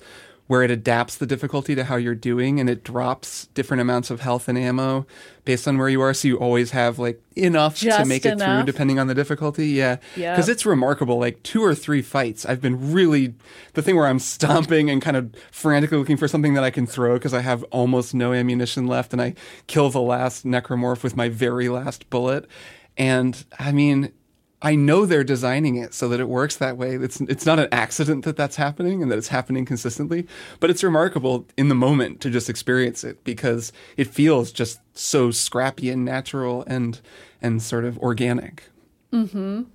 where it adapts the difficulty to how you're doing and it drops different amounts of health and ammo based on where you are. So you always have like enough to Just make it through depending on the difficulty. Yeah. Yeah. Because it's remarkable. Like two or three fights, I've been really the thing where I'm stomping and kind of frantically looking for something that I can throw because I have almost no ammunition left and I kill the last necromorph with my very last bullet. And I mean, I know they're designing it so that it works that way. It's it's not an accident that that's happening and that it's happening consistently, but it's remarkable in the moment to just experience it because it feels just so scrappy and natural and and sort of organic. Mhm.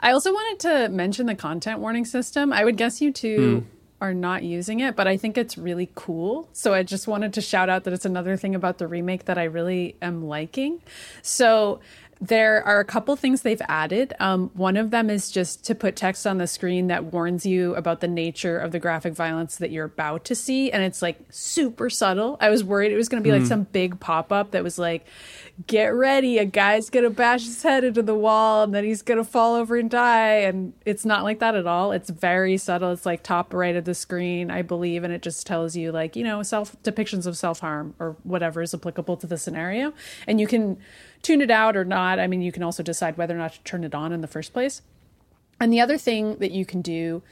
I also wanted to mention the content warning system. I would guess you two are not using it, but I think it's really cool. So I just wanted to shout out that it's another thing about the remake that I really am liking. So there are a couple things they've added. Um, one of them is just to put text on the screen that warns you about the nature of the graphic violence that you're about to see. And it's like super subtle. I was worried it was going to be like some big pop up that was like, get ready, a guy's going to bash his head into the wall and then he's going to fall over and die. And it's not like that at all. It's very subtle. It's like top right of the screen, I believe. And it just tells you, like, you know, self depictions of self harm or whatever is applicable to the scenario. And you can tune it out or not. I mean, you can also decide whether or not to turn it on in the first place. And the other thing that you can do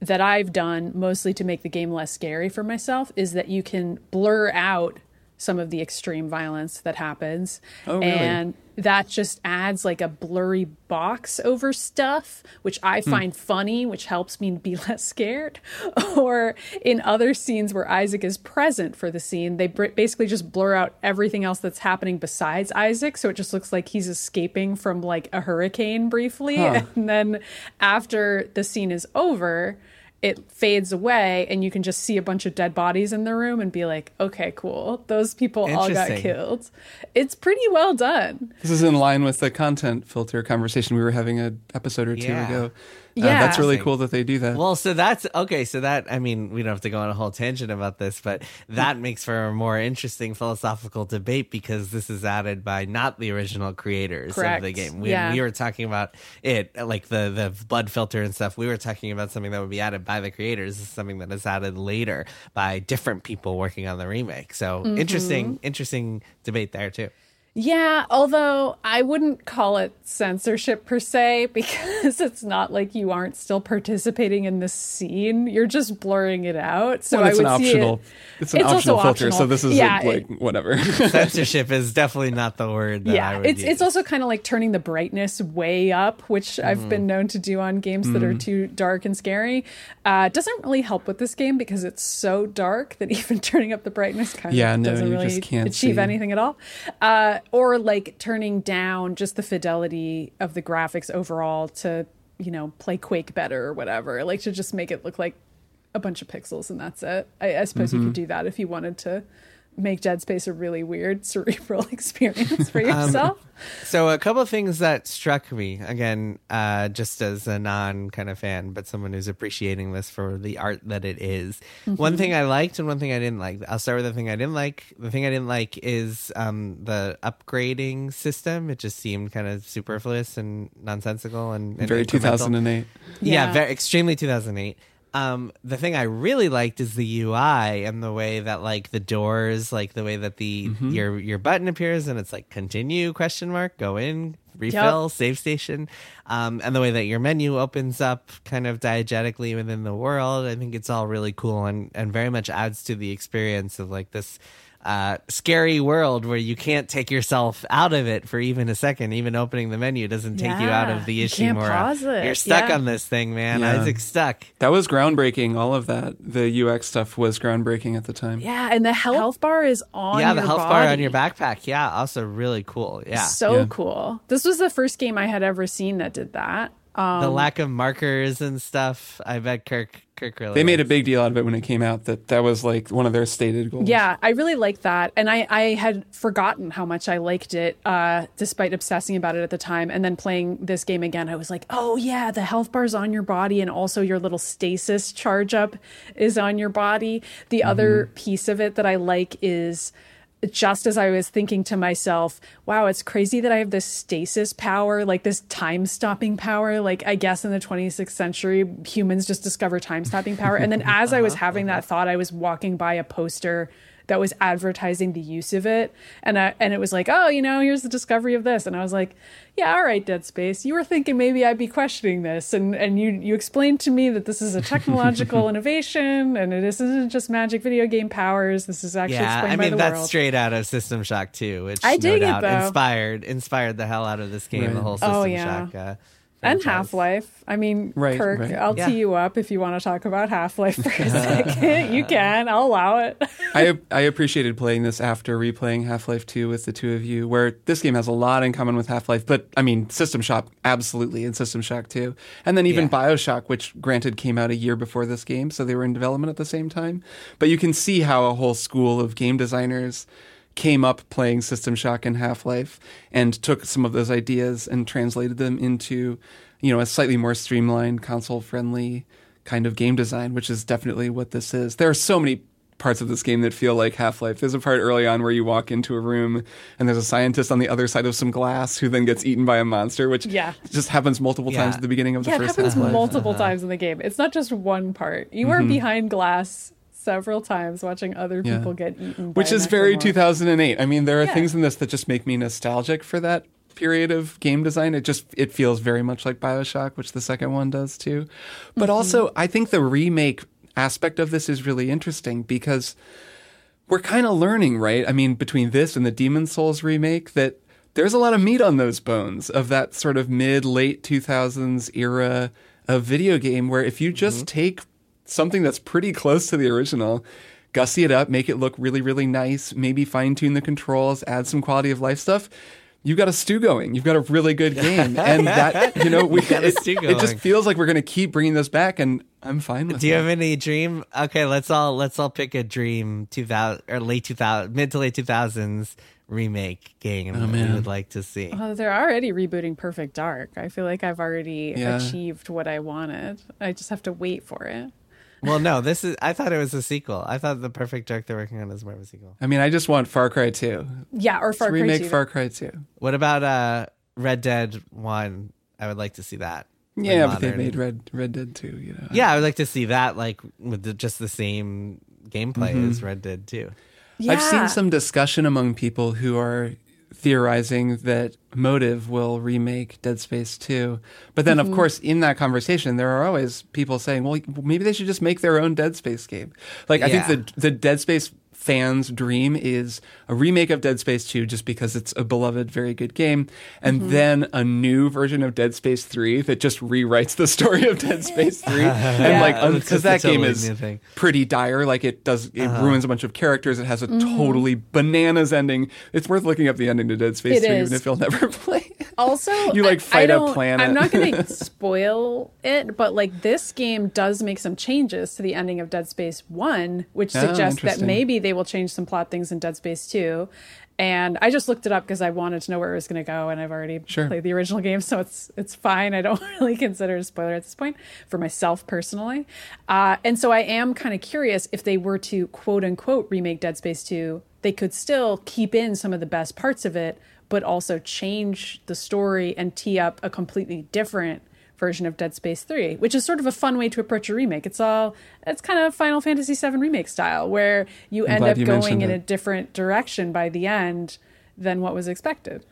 that I've done mostly to make the game less scary for myself is that you can blur out some of the extreme violence that happens. Oh, really? And that just adds like a blurry box over stuff, which I hmm. find funny, which helps me be less scared. Or in other scenes where Isaac is present for the scene, they br- basically just blur out everything else that's happening besides Isaac. So it just looks like he's escaping from like a hurricane briefly. Huh. And then after the scene is over, it fades away and you can just see a bunch of dead bodies in the room and be like, okay, cool. Those people all got killed. It's pretty well done. This is in line with the content filter conversation we were having an episode or two Yeah. ago. Uh, Yeah. that's really cool that they do that. Well, so that's okay. So that I mean, we don't have to go on a whole tangent about this, but that makes for a more interesting philosophical debate because this is added by not the original creators of the game. We, Yeah. we were talking about it, like the the blood filter and stuff. We were talking about something that would be added by the creators. This is something that is added later by different people working on the remake. So interesting, interesting debate there too. Yeah, although I wouldn't call it censorship per se because it's not like you aren't still participating in the scene. You're just blurring it out. So Well, it's I an would see optional. it- It's an It's also optional filter, optional. so this is Yeah, like it- whatever. Censorship is definitely not the word. That I yeah, would it's use. it's also kind of like turning the brightness way up, which I've Mm-hmm. been known to do on games that are too dark and scary. Uh, it doesn't really help with this game because it's so dark that even turning up the brightness kind Yeah, of no, doesn't you really just can't achieve see. anything at all. Uh, or like turning down just the fidelity of the graphics overall to you know play Quake better or whatever, like to just make it look like a bunch of pixels and that's it. I, I suppose you could mm-hmm. do that if you wanted to make Dead Space a really weird cerebral experience for yourself. So a couple of things that struck me again, uh, just as a non kind of fan, but someone who's appreciating this for the art that it is. One thing I liked and one thing I didn't like. I'll start with the thing I didn't like. The thing I didn't like is um, the upgrading system. It just seemed kind of superfluous and nonsensical and, and Very 2008. Yeah, Yeah. very extremely 2008. Um, the thing I really liked is the UI and the way that like the doors, like the way that the Mm-hmm. your your button appears and it's like continue question mark, go in, refill, save station, um, and the way that your menu opens up kind of diegetically within the world. I think it's all really cool and and very much adds to the experience of like this uh, scary world where you can't take yourself out of it for even a second. Even opening the menu doesn't take you out of the you issue can't more. pause it, You're stuck yeah. on this thing, man. Yeah. Isaac's stuck. That was groundbreaking. All of that, the UX stuff was groundbreaking at the time. Yeah, and the health, health bar is on yeah, the your health bar on your backpack. Yeah, also really cool. Yeah. So Yeah. cool. This was the first game I had ever seen that did that. Um, the lack of markers and stuff. I bet Kirk Kirk really They made a big deal out of it when it came out. That that was like one of their stated goals. Yeah, I really liked that. And I, I had forgotten how much I liked it, uh, despite obsessing about it at the time. And then playing this game again, I was like, oh, yeah, the health bar's on your body. And also your little stasis charge up is on your body. The other piece of it that I like is just as I was thinking to myself, wow, it's crazy that I have this stasis power, like this time stopping power. Like, I guess in the 26th century, humans just discover time stopping power. And then as I was uh-huh, having that uh-huh. thought, I was walking by a poster that was advertising the use of it. And I, and it was like, oh, you know, here's the discovery of this. And I was like, yeah, all right, Dead Space. You were thinking maybe I'd be questioning this. And, and you, you explained to me that this is a technological innovation and it isn't just magic video game powers. This is actually Yeah, explained I by mean the that's world. straight out of System Shock 2, which I no dig it, doubt though. inspired inspired the hell out of this game, the whole System Oh, yeah. Shock. Uh, and. Half Life. I mean, Right, Kirk, right. I'll Yeah. tee you up if you want to talk about Half Life for a second. you can. I'll allow it. I I appreciated playing this after replaying Half Life 2 with the two of you, where this game has a lot in common with Half Life, but I mean, System Shock, absolutely, and System Shock 2. And then even Yeah. Bioshock, which granted came out a year before this game, so they were in development at the same time. But you can see how a whole school of game designers came up playing System Shock and Half Life and took some of those ideas and translated them into, you know, a slightly more streamlined, console friendly kind of game design, which is definitely what this is. There are so many parts of this game that feel like Half Life. There's a part early on where you walk into a room and there's a scientist on the other side of some glass who then gets eaten by a monster, which Yeah. just happens multiple Yeah. times at the beginning of the Yeah, it first happens Half Life. multiple times in the game. It's not just one part. You are mm-hmm. behind glass several times watching other Yeah. people get eaten. which a is very 2008. I mean, there are Yeah. things in this that just make me nostalgic for that period of game design. It just it feels very much like BioShock, which the second one does too. But Mm-hmm. also, I think the remake aspect of this is really interesting because we're kind of learning, right? I mean, between this and the Demon Souls remake that there's a lot of meat on those bones of that sort of mid late 2000s era of video game where if you just take something that's pretty close to the original, gussy it up, make it look really, really nice, maybe fine tune the controls, add some quality of life stuff. You've got a stew going. You've got a really good game, and that you know we got a it, stew it just feels like we're going to keep bringing this back, and I'm fine with Do you it. have any dream? Okay, let's all let's all pick a dream 2000 or late 2000 mid to late 2000s remake game oh, that we would like to see. Well, they're already rebooting Perfect Dark. I feel like I've already Yeah. achieved what I wanted. I just have to wait for it. Well, no, this is I thought it was a sequel. I thought the Perfect Dark they're working on is more of a sequel. I mean, I just want Far Cry 2. Yeah, or Far Cry remake 2. Far Cry 2. What about uh Red Dead 1? I would like to see that. Yeah, Like but they modern. made Red Red Dead 2, you know. Yeah, I would like to see that like with the, just the same gameplay Mm-hmm. as Red Dead 2. yeah. I've seen some discussion among people who are theorizing that Motive will remake Dead Space 2. But then, Mm-hmm. of course, in that conversation, there are always people saying, well, maybe they should just make their own Dead Space game. Like, I think the, the Dead Space fans' dream is a remake of Dead Space 2 just because it's a beloved, very good game, and Mm-hmm. then a new version of Dead Space 3 that just rewrites the story of Dead Space 3. and Yeah. like, because that game is pretty dire. Like it does, it Uh-huh. ruins a bunch of characters. It has a Mm-hmm. totally bananas ending. It's worth looking up the ending to Dead Space It 3, is. even if you'll never play. Also You, like, fight I a don't- planet. I'm not going to spoil it, but like this game does make some changes to the ending of Dead Space One, which Oh, suggests that maybe they will change some plot things in Dead Space Two. And I just looked it up because I wanted to know where it was going to go, and I've already Sure. played the original game, so it's it's fine. I don't really consider it a spoiler at this point for myself personally. Uh, and so I am kind of curious if they were to quote unquote remake Dead Space Two, they could still keep in some of the best parts of it, but also change the story and tee up a completely different version of Dead Space 3, which is sort of a fun way to approach a remake. It's all it's kind of Final Fantasy VII remake style where you I'm end up you going in it. a different direction by the end than what was expected.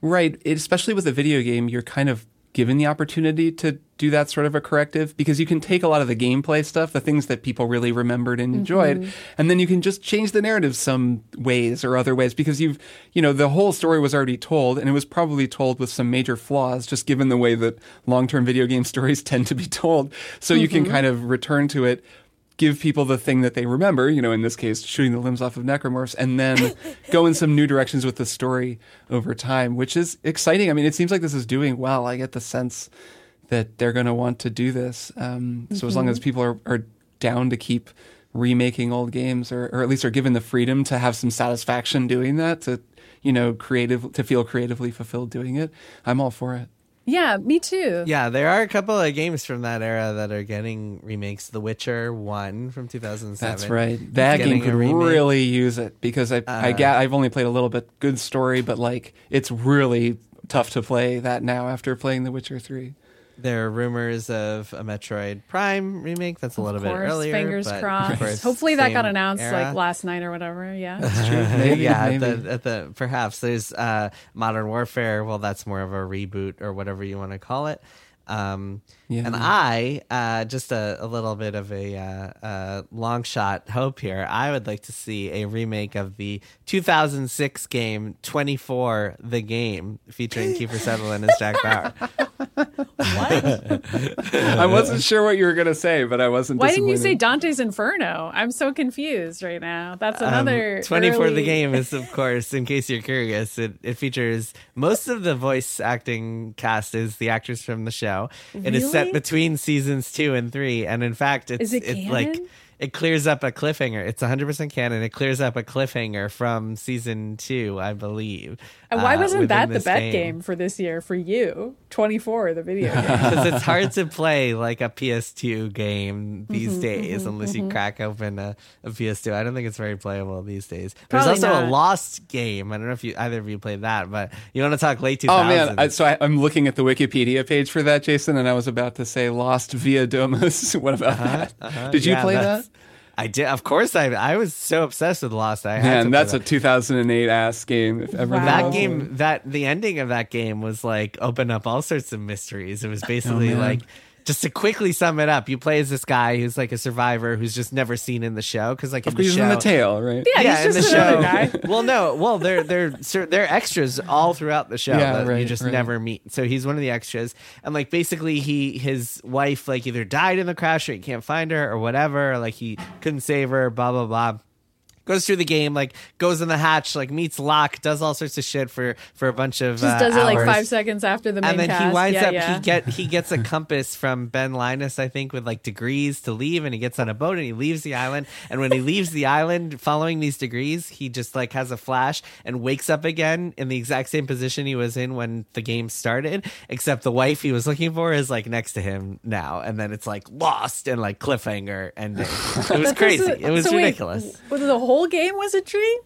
Right. Especially with a video game, you're kind of given the opportunity to do that sort of a corrective? Because you can take a lot of the gameplay stuff, the things that people really remembered and enjoyed, mm-hmm. and then you can just change the narrative some ways or other ways because you've, you know, the whole story was already told and it was probably told with some major flaws just given the way that long-term video game stories tend to be told. So you can mm-hmm. kind of return to it give people the thing that they remember, you know, in this case, shooting the limbs off of necromorphs, and then go in some new directions with the story over time, which is exciting. I mean, it seems like this is doing well. I get the sense that they're going to want to do this. Um, So as long as people are, are down to keep remaking old games, or, or at least are given the freedom to have some satisfaction doing that, to you know, creative to feel creatively fulfilled doing it, I'm all for it. Yeah, me too. Yeah, there are a couple of games from that era that are getting remakes. The Witcher One from 2007. That's right. That game could really use it because I, I Uh, get, I've only played a little bit. Good story, but like it's really tough to play that now after playing The Witcher Three. There are rumors of a Metroid Prime remake. That's a little Of bit earlier. fingers but of crossed. course, Hopefully that got announced era. like last night or whatever. Yeah. that's Maybe, yeah, maybe. At, the, at the perhaps there's uh, Modern Warfare. Well, that's more of a reboot or whatever you want to call it. Um, Yeah. And I, uh, just a, a little bit of a uh, uh, long shot hope here. I would like to see a remake of the 2006 game 24, the game, featuring Kiefer Sutherland as Jack Bauer. What? I wasn't sure what you were gonna say, but I wasn't. Why didn't you say. Dante's Inferno? I'm so confused right now. That's Um, another 24 early- the game is of course in case you're curious it, it features most of the voice acting cast is the actors from the show it is set between seasons two and three and in fact it's, it it's like it clears up a cliffhanger. It's 100% canon. It clears up a cliffhanger from season two i believe And why uh, wasn't within that the bet game. for this year for you? 24, the video game. because it's hard to play like a PS2 game these Mm-hmm, days unless you crack open a, a PS2. I don't think it's very playable these days. Probably There's also not. a Lost game. I don't know if you either of you played that, but you want to talk late 2000s? Oh man! I, so I, I'm looking at the Wikipedia page for that, Jason, and I was about to say "Lost Via Domus." what about that? Did you Uh-huh. Yeah, play that? I did. Of course, I I was so obsessed with Lost. I had Man, play that's that. a 2008 ass game. If ever Wow. that game that the ending of that game was like open up all sorts of mysteries it was oh, basically Oh, like just to quickly sum it up you play as this guy who's like a survivor who's just never seen in the show because like in the He's show in the tail, right? Yeah, he's in just the show. guy. well, no, well they're they're they're extras all throughout the show Yeah, that you just right. never meet. So he's one of the extras, and like basically he his wife like either died in the crash or he can't find her or whatever, or like he couldn't save her, blah blah blah. Goes through the game, like goes in the hatch, like meets Locke, does all sorts of shit for for a bunch of Just uh, does it like five seconds after the main and then cast. he winds yeah, up yeah. he get he gets a compass from Ben Linus, I think, with like degrees to leave, and he gets on a boat and he leaves the island. And when he leaves the island, following these degrees, he just like has a flash and wakes up again in the exact same position he was in when the game started, except the wife he was looking for is like next to him now, and then it's like lost and like cliffhanger ending. It was crazy. doesn't- It was so wait, ridiculous. was the whole game was a dream?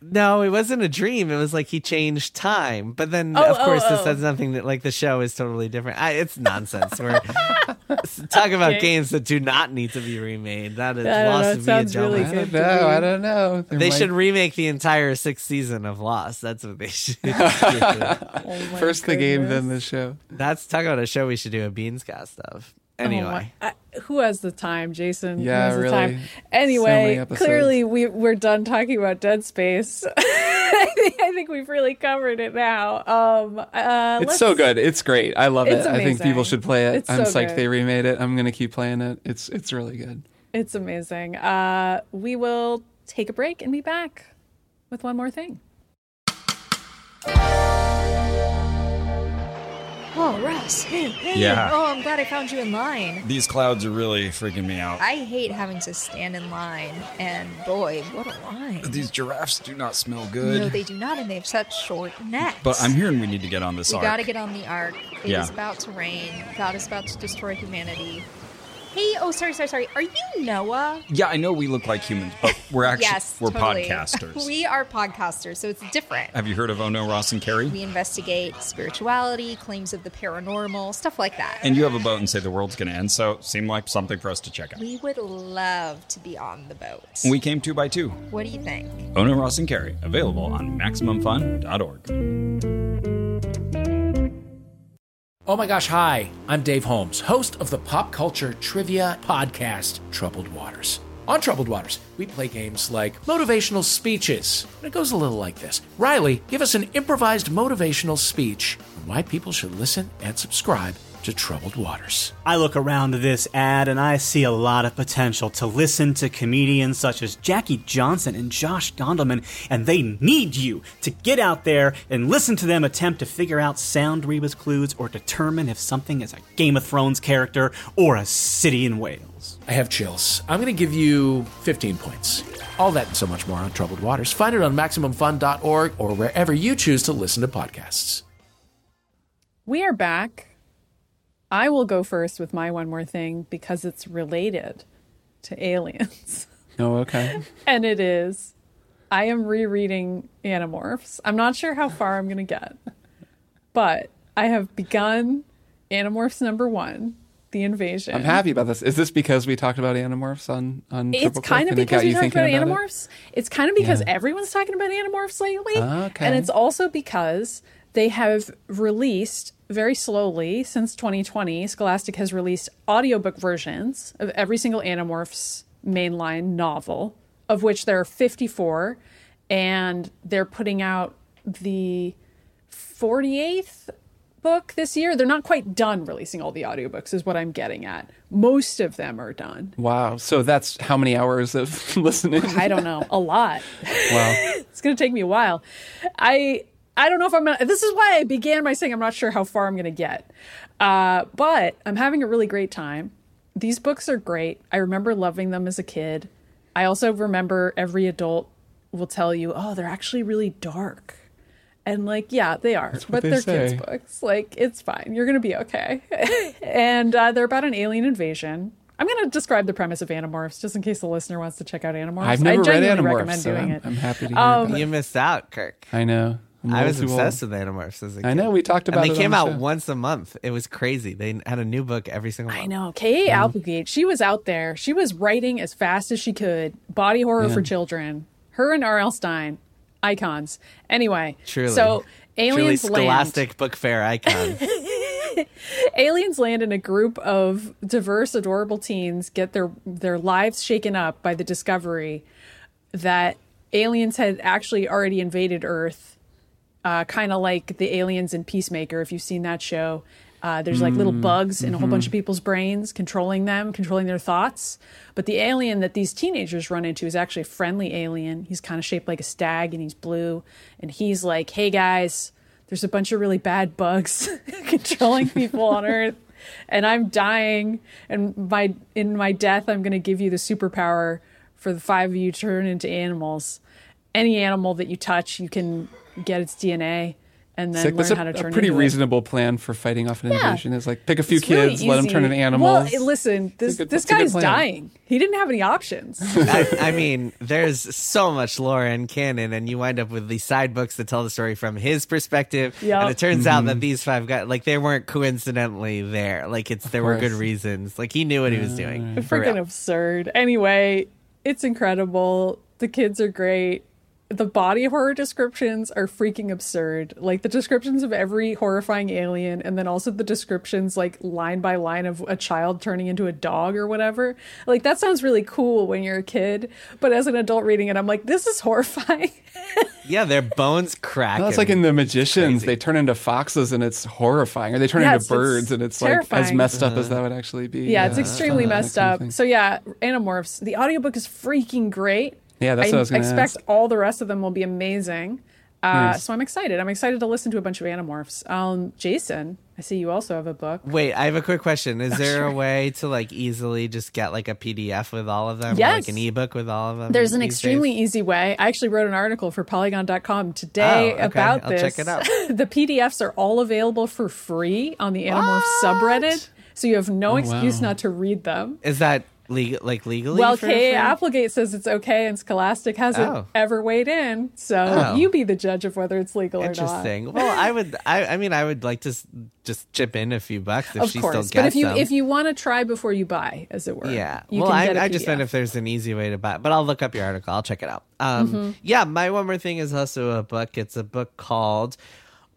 No, it wasn't a dream. It was like he changed time. But then, Oh, of course, oh, this oh. has nothing that like the show is totally different. I, it's nonsense. We're talk about Okay. games that do not need to be remade. That is I know, lost it via sounds really Jonas. I don't good to know. I don't know. There They might- should remake the entire sixth season of Lost. That's what they should. do. Oh my first the game, then the show. That's talk about a show we should do a Beans cast of. Oh Anyway, my- I- who has the time, Jason? Who Yeah, has the really. time? Anyway, episodes. clearly we we're done talking about Dead Space. I, think, I think we've really covered it now. Um, uh, It's so good. It's great. I love It's it. I think people should play it. It's I'm so psyched good. they remade it. I'm gonna keep playing it. It's it's really good. It's amazing. Uh, we will take a break and be back with one more thing. Oh, Russ. Hey, hey. Yeah. Oh, I'm glad I found you in line. These clouds are really freaking me out. I hate having to stand in line, and boy, what a line. These giraffes do not smell good. No, they do not, and they have such short necks. but I'm hearing we need to get on this We arc. gotta get on the ark. It is Yeah. about to rain. God is about to destroy humanity. Hey, oh, sorry, sorry, sorry. Are you Noah? yeah, I know we look like humans, but we're actually yes, we're totally. podcasters. we are podcasters, so it's different. Have you heard of Ono Ross and Carrie? We investigate spirituality, claims of the paranormal, stuff like that. and you have a boat and say the world's going to end, so it seemed like something for us to check out. we would love to be on the boat. We came two by two. what do you think? Ono Ross and Carrie, available on MaximumFun.org. Oh my gosh, hi. I'm Dave Holmes, host of the pop culture trivia podcast, Troubled Waters. On Troubled Waters, we play games like motivational speeches. It goes a little like this Riley, give us an improvised motivational speech on why people should listen and subscribe to Troubled Waters. I look around this ad and I see a lot of potential to listen to comedians such as Jackie Johnson and Josh Gondelman, and they need you to get out there and listen to them attempt to figure out sound rebus clues or determine if something is a Game of Thrones character or a city in Wales. I have chills. I'm going to give you 15 points. All that and so much more on Troubled Waters. Find it on MaximumFun.org or wherever you choose to listen to podcasts. We are back. I will go first with my one more thing because it's related to aliens. Oh, okay. and it is I am rereading Animorphs. I'm not sure how far I'm going to get, but I have begun Animorphs number one, The Invasion. I'm happy about this. Is this because we talked about Animorphs on on It's Triple kind of because we talked about about it? It's kind of because Yeah. everyone's talking about Animorphs lately. Ah, okay. And it's also because they have released very slowly since 2020, Scholastic has released audiobook versions of every single Animorphs mainline novel, of which there are 54. And they're putting out the 48th book this year. They're not quite done releasing all the audiobooks, is what I'm getting at. Most of them are done. Wow. So that's how many hours of listening? I don't know, a lot. Wow. it's going to take me a while. I I don't know if I'm gonna. This is why I began by saying I'm not sure how far I'm going to get. Uh, but I'm having a really great time. These books are great. I remember loving them as a kid. I also remember every adult will tell you, "Oh, they're actually really dark." And like, yeah, they are, but they they're say. kids' books. Like, it's fine. You're gonna be okay. and uh, they're about an alien invasion. I'm gonna describe the premise of Animorphs just in case the listener wants to check out Animorphs. I've never I read genuinely Animorphs, recommend so doing I'm, it. I'm happy to hear Um, about. You missed out, Kirk. I know. I'm I a was obsessed old. with Animorphs as a kid. I know. We talked about and it they came on the out show. once a month. It was crazy. They had a new book every single month. I know. K.A. Applegate, she was out there. She was writing as fast as she could. Body horror for children. Her and R.L. Stine, icons. Anyway, Truly. so Truly aliens land. scholastic book fair icon. Aliens land and a group of diverse, adorable teens get their their lives shaken up by the discovery that aliens had actually already invaded Earth. Uh, kind of like the aliens in Peacemaker, if you've seen that show. Uh, there's like little bugs in a whole bunch of people's brains, controlling them, controlling their thoughts. But the alien that these teenagers run into is actually a friendly alien. He's kind of shaped like a stag, and he's blue. And he's like, "Hey guys, there's a bunch of really bad bugs controlling people on Earth, and I'm dying. And my in my death, I'm going to give you the superpower for the five of you to turn into animals. Any animal that you touch, you can get its DNA." And then Sick. learn That's a, how to a turn pretty into it. reasonable plan for fighting off an Yeah. invasion. Is like pick a few It's really kids, let them turn easy. into animals. Well, listen, this good- this it's a good guy's dying. He didn't have any options. I, I mean, there's so much lore and canon, and you wind up with these side books that tell the story from his perspective. Yep. And it turns out Mm-hmm. that these five guys, like, they weren't coincidentally there. Like, it's there were good reasons. Like, he knew what he was doing. For Freaking real. absurd. Anyway, it's incredible. The kids are great. The body horror descriptions are freaking absurd. Like the descriptions of every horrifying alien, and then also the descriptions, like line by line, of a child turning into a dog or whatever. Like that sounds really cool when you're a kid, but as an adult reading it, I'm like, this is horrifying. Yeah, their bones crack. That's like in The Magicians. They turn into foxes and it's horrifying. Or they turn Yeah, into birds it's and it's like as messed up Uh-huh. as that would actually be. Yeah, it's Uh, extremely that messed up. So yeah, Animorphs. The audiobook is freaking great. Yeah, that's what I was gonna expect ask. all the rest of them will be amazing. Uh, Nice. So I'm excited. I'm excited to listen to a bunch of Animorphs. Um, Jason, I see you also have a book. Wait, I have a quick question. Is there a way to like easily just get like a PDF with all of them? Or, like an ebook with all of them? There's an extremely days? easy way. I actually wrote an article for Polygon.com today Oh, okay. about I'll this. check it out. the PDFs are all available for free on the Animorph subreddit, so you have no excuse wow. not to read them. Is that legal? Like legally? Well, for free? Applegate says it's okay, and Scholastic hasn't Oh. ever weighed in. So Oh. you be the judge of whether it's legal or not. Interesting. Well, I would. I, I mean, I would like to just chip in a few bucks if Of she still course, gets but if you them. if you want to try before you buy, as it were, Yeah. well, I, I just meant if there's an easy way to buy. But I'll look up your article. I'll check it out. Um, Mm-hmm. Yeah, my one more thing is also a book. It's a book called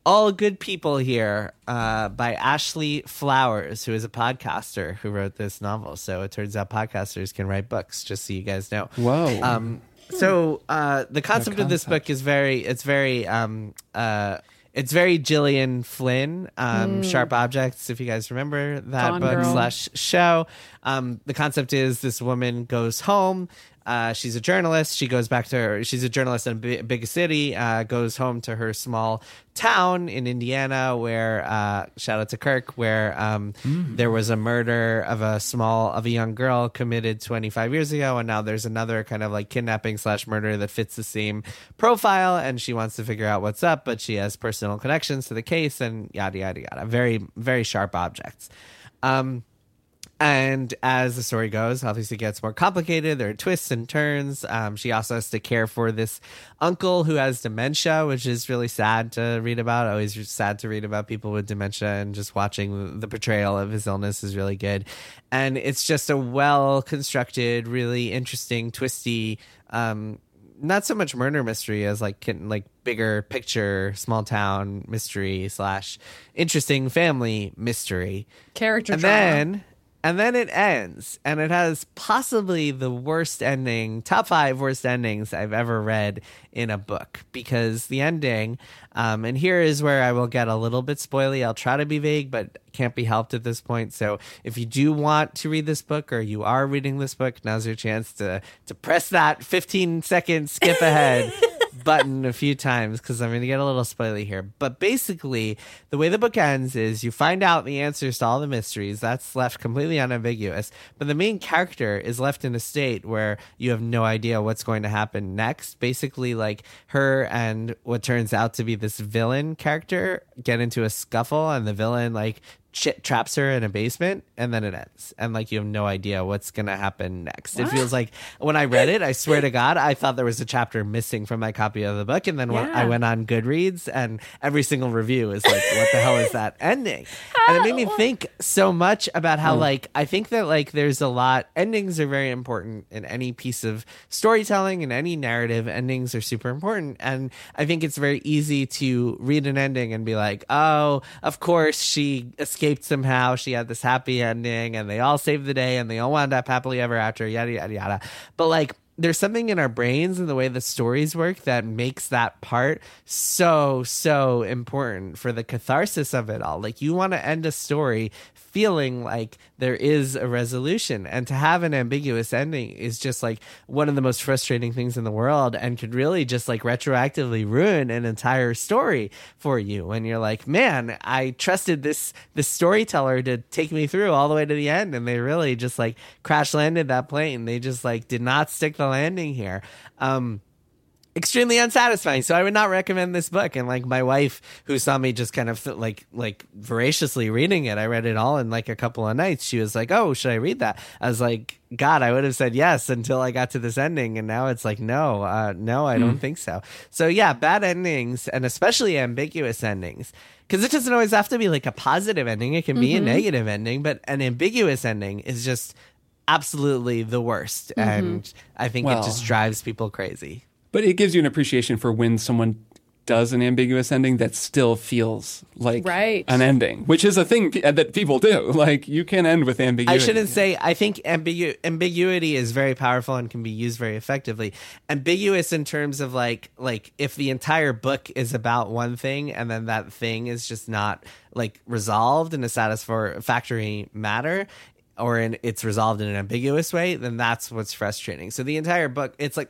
All Good People Here uh, by Ashley Flowers, who is a podcaster who wrote this novel. So it turns out podcasters can write books, just so you guys know. Whoa. Um, so uh, the concept of this book is very, it's very, um, uh, it's very Gillian Flynn, um, Sharp Objects. If you guys remember that Gone book Girl. slash show, um, the concept is this woman goes home. Uh, she's a journalist. She goes back to her. She's a journalist in a bi- big city. Uh, goes home to her small town in Indiana, where uh, shout out to Kirk, where um, there was a murder of a small of a young girl committed 25 years ago, and now there's another kind of like kidnapping slash murder that fits the same profile, and she wants to figure out what's up, but she has personal connections to the case, and yada yada yada. Very very sharp objects. Um, and as the story goes, obviously it gets more complicated. There are twists and turns. Um, she also has to care for this uncle who has dementia, which is really sad to read about. Always sad to read about people with dementia, and just watching the portrayal of his illness is really good. And it's just a well constructed, really interesting, twisty. Um, not so much murder mystery as like like bigger picture small town mystery slash interesting family mystery character and then and then it ends and it has possibly the worst ending top five worst endings i've ever read in a book. Because the ending um, and here is where i will get a little bit spoily. I'll try to be vague but can't be helped at this point. So if you do want to read this book or you are reading this book now's your chance to to press that 15 second skip ahead button a few times because I'm going to get a little spoily here. But basically, the way the book ends is you find out the answers to all the mysteries. That's left completely unambiguous. But the main character is left in a state where you have no idea what's going to happen next. Basically, like her and what turns out to be this villain character get into a scuffle, and the villain, like, Ch- traps her in a basement and then it ends. And like you have no idea what's gonna happen next. It feels like when i read it i swear to god i thought there was a chapter missing from my copy of the book and then when i went on goodreads and every single review is like what the hell is that ending? And it made me oh. think so much about how mm. like i think that like there's a lot endings are very important in any piece of storytelling and any narrative. Endings are super important and i think it's very easy to read an ending and be like oh of course she escaped somehow. She had this happy ending and they all saved the day and they all wound up happily ever after yada yada yada. But like there's something in our brains and the way the stories work that makes that part so so important for the catharsis of it all. Like you want to end a story feeling like there is a resolution. And to have an ambiguous ending is just like one of the most frustrating things in the world and could really just like retroactively ruin an entire story for you when you're like man i trusted this this storyteller to take me through all the way to the end. And they really just like crash landed that plane. They just like did not stick the landing here. Um extremely unsatisfying. So I would not recommend this book. And like my wife, who saw me just kind of like like voraciously reading it, I read it all in like a couple of nights. She was like, "Oh, should I read that?" I was like, "God, I would have said yes until I got to this ending." And now it's like, "No, uh, no, I don't mm-hmm. think so." So yeah, bad endings and especially ambiguous endings. Because it doesn't always have to be like a positive ending. It can be a mm-hmm. negative ending, but an ambiguous ending is just absolutely the worst. Mm-hmm. And I think Well- it just drives people crazy. But it gives you an appreciation for when someone does an ambiguous ending that still feels like Right. an ending, which is a thing p- that people do. Like you can end with ambiguity. I shouldn't say. I think ambigu- ambiguity is very powerful and can be used very effectively. Ambiguous in terms of like like if the entire book is about one thing and then that thing is just not like resolved in a satisfactory matter or in it's resolved in an ambiguous way, then that's what's frustrating. So the entire book, it's like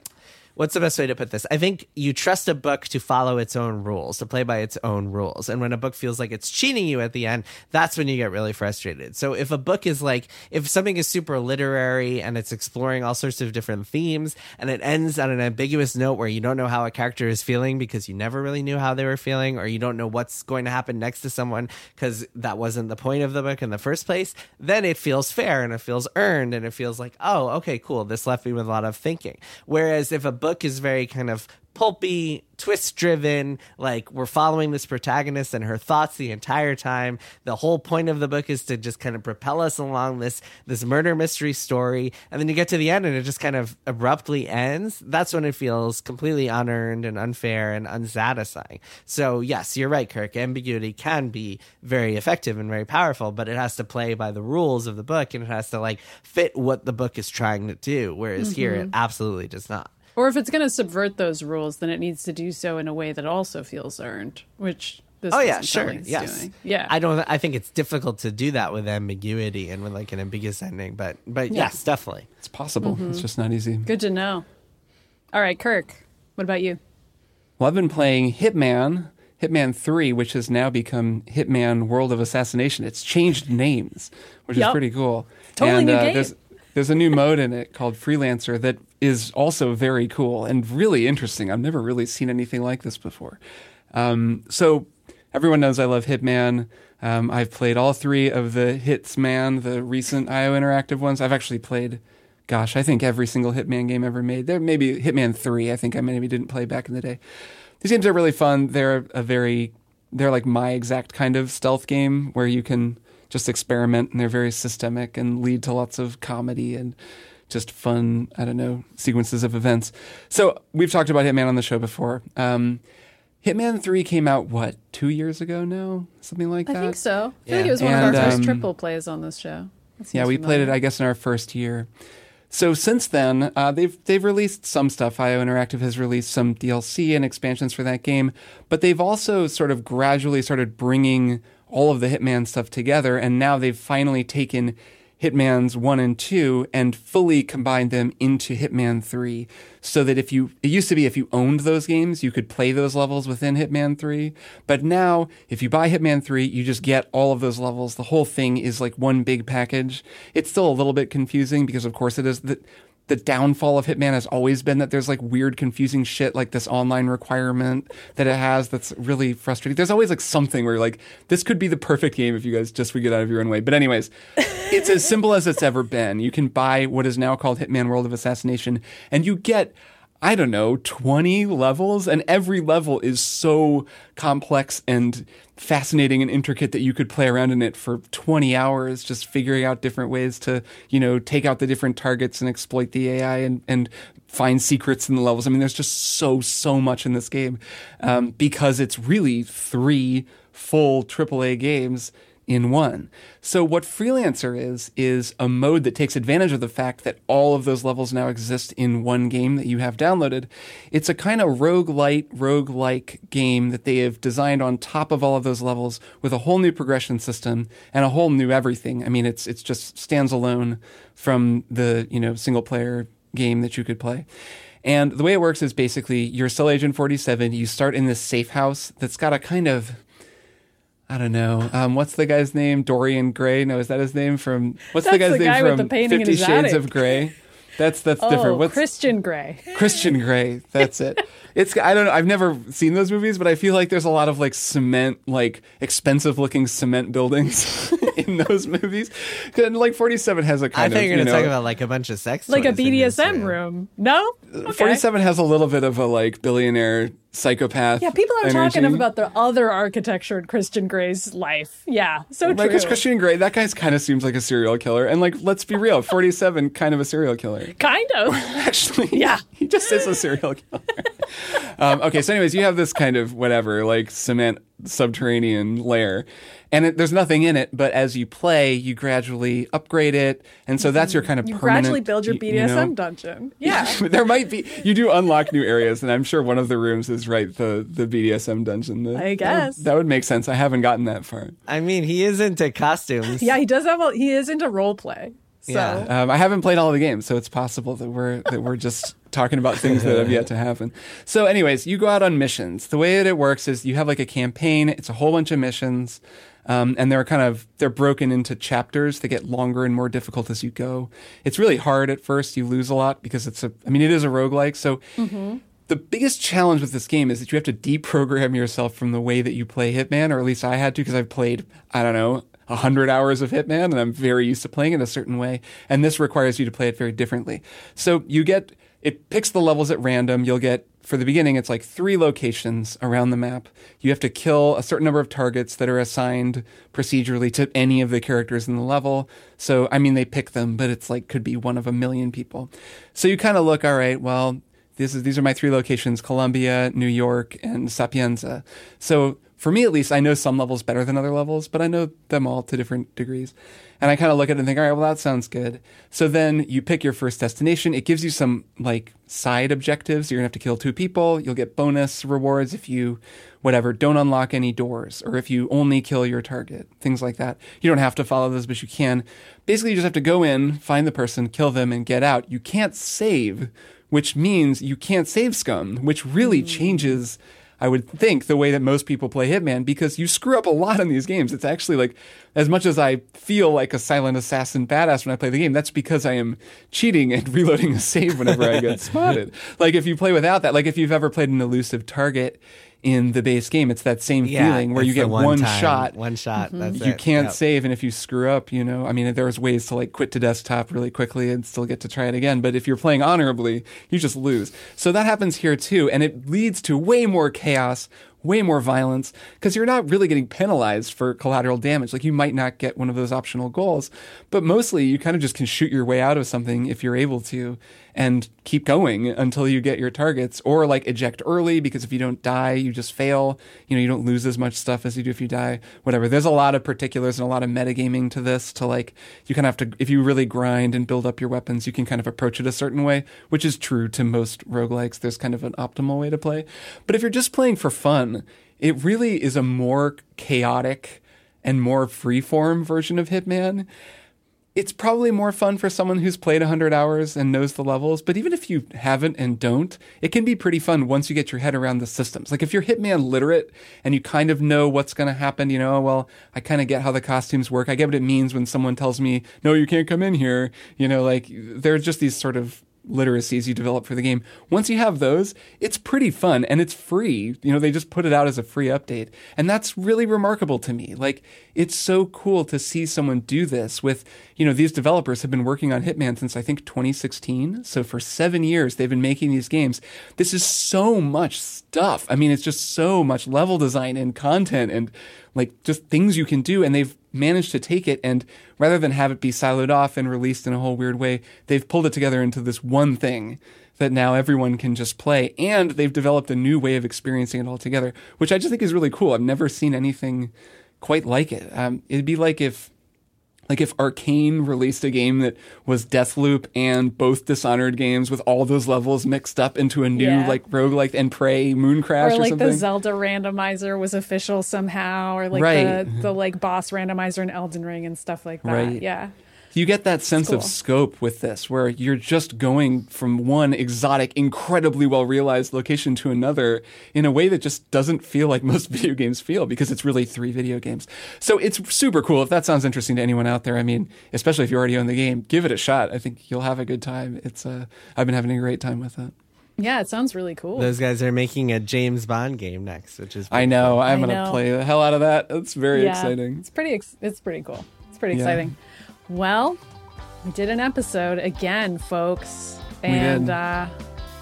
what's the best way to put this? I think you trust a book to follow its own rules, to play by its own rules. And when a book feels like it's cheating you at the end, that's when you get really frustrated. So if a book is like, if something is super literary and it's exploring all sorts of different themes and it ends on an ambiguous note where you don't know how a character is feeling because you never really knew how they were feeling, or you don't know what's going to happen next to someone because that wasn't the point of the book in the first place, then it feels fair and it feels earned and it feels like, oh, okay, cool. This left me with a lot of thinking. Whereas if a book is very kind of pulpy, twist driven, like we're following this protagonist and her thoughts the entire time. The whole point of the book is to just kind of propel us along this this murder mystery story. And then you get to the end and it just kind of abruptly ends. That's when it feels completely unearned and unfair and unsatisfying. So yes, you're right, Kirk. Ambiguity can be very effective and very powerful, but it has to play by the rules of the book and it has to like fit what the book is trying to do. Whereas here it mm-hmm. absolutely does not. Or if it's going to subvert those rules, then it needs to do so in a way that also feels earned, which this Oh yeah, sure. like it's Yes. doing. Yeah. I don't I think it's difficult to do that with ambiguity and with like an ambiguous ending, but but yes, definitely. It's possible. Mm-hmm. It's just not easy. Good to know. All right, Kirk, what about you? Well, I've been playing Hitman, Hitman 3, which has now become Hitman World of Assassination. It's changed names, which is pretty cool. Totally and new uh, game. There's a new mode in it called Freelancer that is also very cool and really interesting. I've never really seen anything like this before. Um, so everyone knows I love Hitman. Um, I've played all three of the Hitsman, the recent IO Interactive ones. I've actually played, gosh, I think every single Hitman game ever made. There maybe Hitman Three. I think I maybe didn't play back in the day. These games are really fun. They're a very, they're like my exact kind of stealth game where you can just experiment and they're very systemic and lead to lots of comedy and just fun, I don't know, sequences of events. So we've talked about Hitman on the show before. Um, Hitman 3 came out, what, two years ago now? Something like that? I think so. I feel Yeah. like it was one of And, our first um, triple plays on this show. Yeah, we played it. I guess, in our first year. So since then, uh, they've they've released some stuff. IO Interactive has released some DLC and expansions for that game, but they've also sort of gradually started bringing all of the Hitman stuff together, and now they've finally taken Hitman's one and two and fully combined them into Hitman three. So that if you, it used to be if you owned those games, you could play those levels within Hitman three. But now, if you buy Hitman three, you just get all of those levels. The whole thing is like one big package. It's still a little bit confusing because, of course, it is the the downfall of Hitman has always been that there's like weird, confusing shit like this online requirement that it has that's really frustrating. There's always like something where you're like, this could be the perfect game if you guys just would get out of your own way. But, anyways, it's as simple as it's ever been. You can buy what is now called Hitman World of Assassination, and you get. I don't know, 20 levels, and every level is so complex and fascinating and intricate that you could play around in it for 20 hours, just figuring out different ways to, you know, take out the different targets and exploit the AI and, and find secrets in the levels. I mean, there's just so, so much in this game um, because it's really three full AAA games in one. So what Freelancer is is a mode that takes advantage of the fact that all of those levels now exist in one game that you have downloaded. It's a kind of roguelite, roguelike game that they have designed on top of all of those levels with a whole new progression system and a whole new everything. I mean, it's it's just stands alone from the, you know, single player game that you could play. And the way it works is basically you're still Agent 47, you start in this safe house that's got a kind of I don't know. Um, what's the guy's name? Dorian Gray? No, is that his name from? What's the guy's the name guy with from the painting in Fifty his Shades attic. of Grey? That's that's Oh, different. What's Christian Grey. Christian Grey? That's it. It's I don't know. I've never seen those movies, but I feel like there's a lot of like cement, like expensive looking cement buildings in those movies. And like 47 has a I kind think of you're gonna know, talk about like a bunch of sex Like a toys in BDSM room. No? Okay. 47 has a little bit of a like billionaire psychopath. Yeah, people are talking about the other architecture in Christian Grey's life. Yeah, so Like true. it's Christian Grey. That guy's kind of seems like a serial killer, and like let's be real, 47 kind of a serial killer. Kind of. Actually, Yeah. he just is a serial killer. um, okay, so anyways, you have this kind of whatever, like cement subterranean layer, and it, there's nothing in it. But as you play, you gradually upgrade it, and so that's your kind of You permanent. gradually build your BDSM you know- dungeon. Yeah. there might be you do unlock new areas, and I'm sure one of the rooms is right the the BDSM dungeon. The- I that would- guess. that would make sense. I haven't gotten that far. I mean, he is into costumes. yeah, he does have a he is into role play. So Yeah. Um, I haven't played all the games, so it's possible that we're that we're just talking about things that have yet to happen. So, anyways, you go out on missions. The way that it works is you have like a campaign. It's a whole bunch of missions, um, and they're kind of they're broken into chapters. They get longer and more difficult as you go. It's really hard at first. You lose a lot because it's a. I mean, it is a roguelike, so. The biggest challenge with this game is that you have to deprogram yourself from the way that you play Hitman, or at least I had to because I've played, I don't know, 100 hours of Hitman and I'm very used to playing it a certain way. And this requires you to play it very differently. So you get, it picks the levels at random. You'll get, for the beginning, it's like three locations around the map. You have to kill a certain number of targets that are assigned procedurally to any of the characters in the level. So, I mean, they pick them, but it's like could be one of a million people. So you kind of look, all right, well, this is, these are my three locations Colombia, New York, and Sapienza. So for me, at least, I know some levels better than other levels, but I know them all to different degrees. And I kind of look at it and think, all right, well, that sounds good. So then you pick your first destination. It gives you some like side objectives. You're going to have to kill two people. You'll get bonus rewards if you, whatever, don't unlock any doors or if you only kill your target, things like that. You don't have to follow those, but you can. Basically, you just have to go in, find the person, kill them, and get out. You can't save which means you can't save scum, which really hmm. changes, I would think, the way that most people play Hitman because you screw up a lot in these games. It's actually like, as much as I feel like a silent assassin badass when I play the game, that's because I am cheating and reloading a save whenever I get spotted. Like if you play without that, like if you've ever played an elusive target in the base game, it's that same Yeah, feeling where you get one, time, shot One shot. Mm-hmm. That's you it. can't Yep. save and if you screw up you know i mean there's ways to like quit to desktop really quickly and still get to try it again but if you're playing honorably you just lose so that happens here too and it leads to way more chaos way more violence because you're not really getting penalized for collateral damage. Like you might not get one of those optional goals but mostly you kind of just can shoot your way out of something if you're able to and keep going until you get your targets or like eject early because if you don't die you just fail. You know you don't lose as much stuff as you do if you die whatever. There's a lot of particulars and a lot of metagaming to this to like you kind of have to if you really grind and build up your weapons you can kind of approach it a certain way which is true to most roguelikes. There's kind of an optimal way to play. But if you're just playing for fun it really is a more chaotic and more freeform version of hitman it's probably more fun for someone who's played 100 hours and knows the levels. But even if you haven't and don't, it can be pretty fun once you get your head around the systems. Like if you're Hitman literate and you kind of know what's going to happen, you know, well, I kind of get how the costumes work. I get what it means when someone tells me, no, you can't come in here. You know, like there are just these sort of literacies you develop for the game. Once you have those, it's pretty fun and it's free. You know, they just put it out as a free update. And that's really remarkable to me. Like, it's so cool to see someone do this with, you know, these developers have been working on Hitman since I think 2016. So for seven years, they've been making these games. This is so much stuff. I mean, it's just so much level design and content and like just things you can do. And they've managed to take it and rather than have it be siloed off and released in a whole weird way, they've pulled it together into this one thing that now everyone can just play. And they've developed a new way of experiencing it all together, which I just think is really cool. I've never seen anything quite like it. Um, it'd be like if like if Arkane released a game that was Deathloop and both Dishonored games with all those levels mixed up into a new Yeah. like roguelike and Prey Mooncrash or or, like something. the Zelda randomizer was official somehow, or like Right. the, the like boss randomizer in Elden Ring and stuff like that. Right. Yeah. You get that sense cool. of scope with this where you're just going from one exotic incredibly well realized location to another in a way that just doesn't feel like most video games feel because it's really three video games so it's super cool if that sounds interesting to anyone out there i mean especially if you're already on the game give it a shot i think you'll have a good time it's uh, i've been having a great time with it Yeah, it sounds really cool. Those guys are making a James Bond game next, which is i know i'm I gonna play the hell out of that it's very yeah, exciting It's pretty. Ex- it's pretty cool. It's pretty Yeah. exciting. Well, we did an episode again, folks, and uh,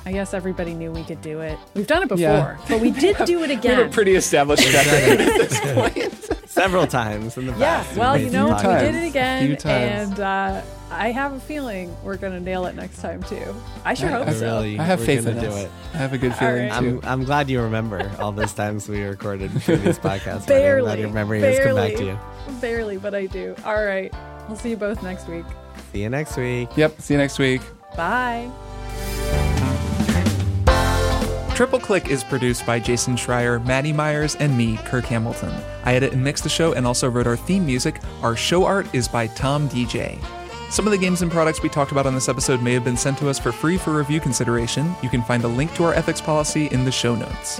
I guess everybody knew we could do it. We've done it before, Yeah. but we did do it we again. have a pretty established track record at this point several times in the past. yeah. past. Well, you know, some we did it again, Few times. and uh, I have a feeling we're gonna nail it next time too. I sure hope I so. really- i have faith in do us. it. i have a good feeling right. too I'm, I'm glad you remember all those times we recorded previous podcasts. Maddy. I'm glad Barely. your memory has come back to barely. you. Barely, but I do. All right. We'll see you both next week. See you next week. yep see you next week Bye. Triple Click is produced by Jason Schreier, Maddy Myers, and me, Kirk Hamilton. I edit and mix the show and also wrote our theme music. Our show art is by Tom DJ. Some of the games and products we talked about on this episode may have been sent to us for free for review consideration. You can find a link to our ethics policy in the show notes.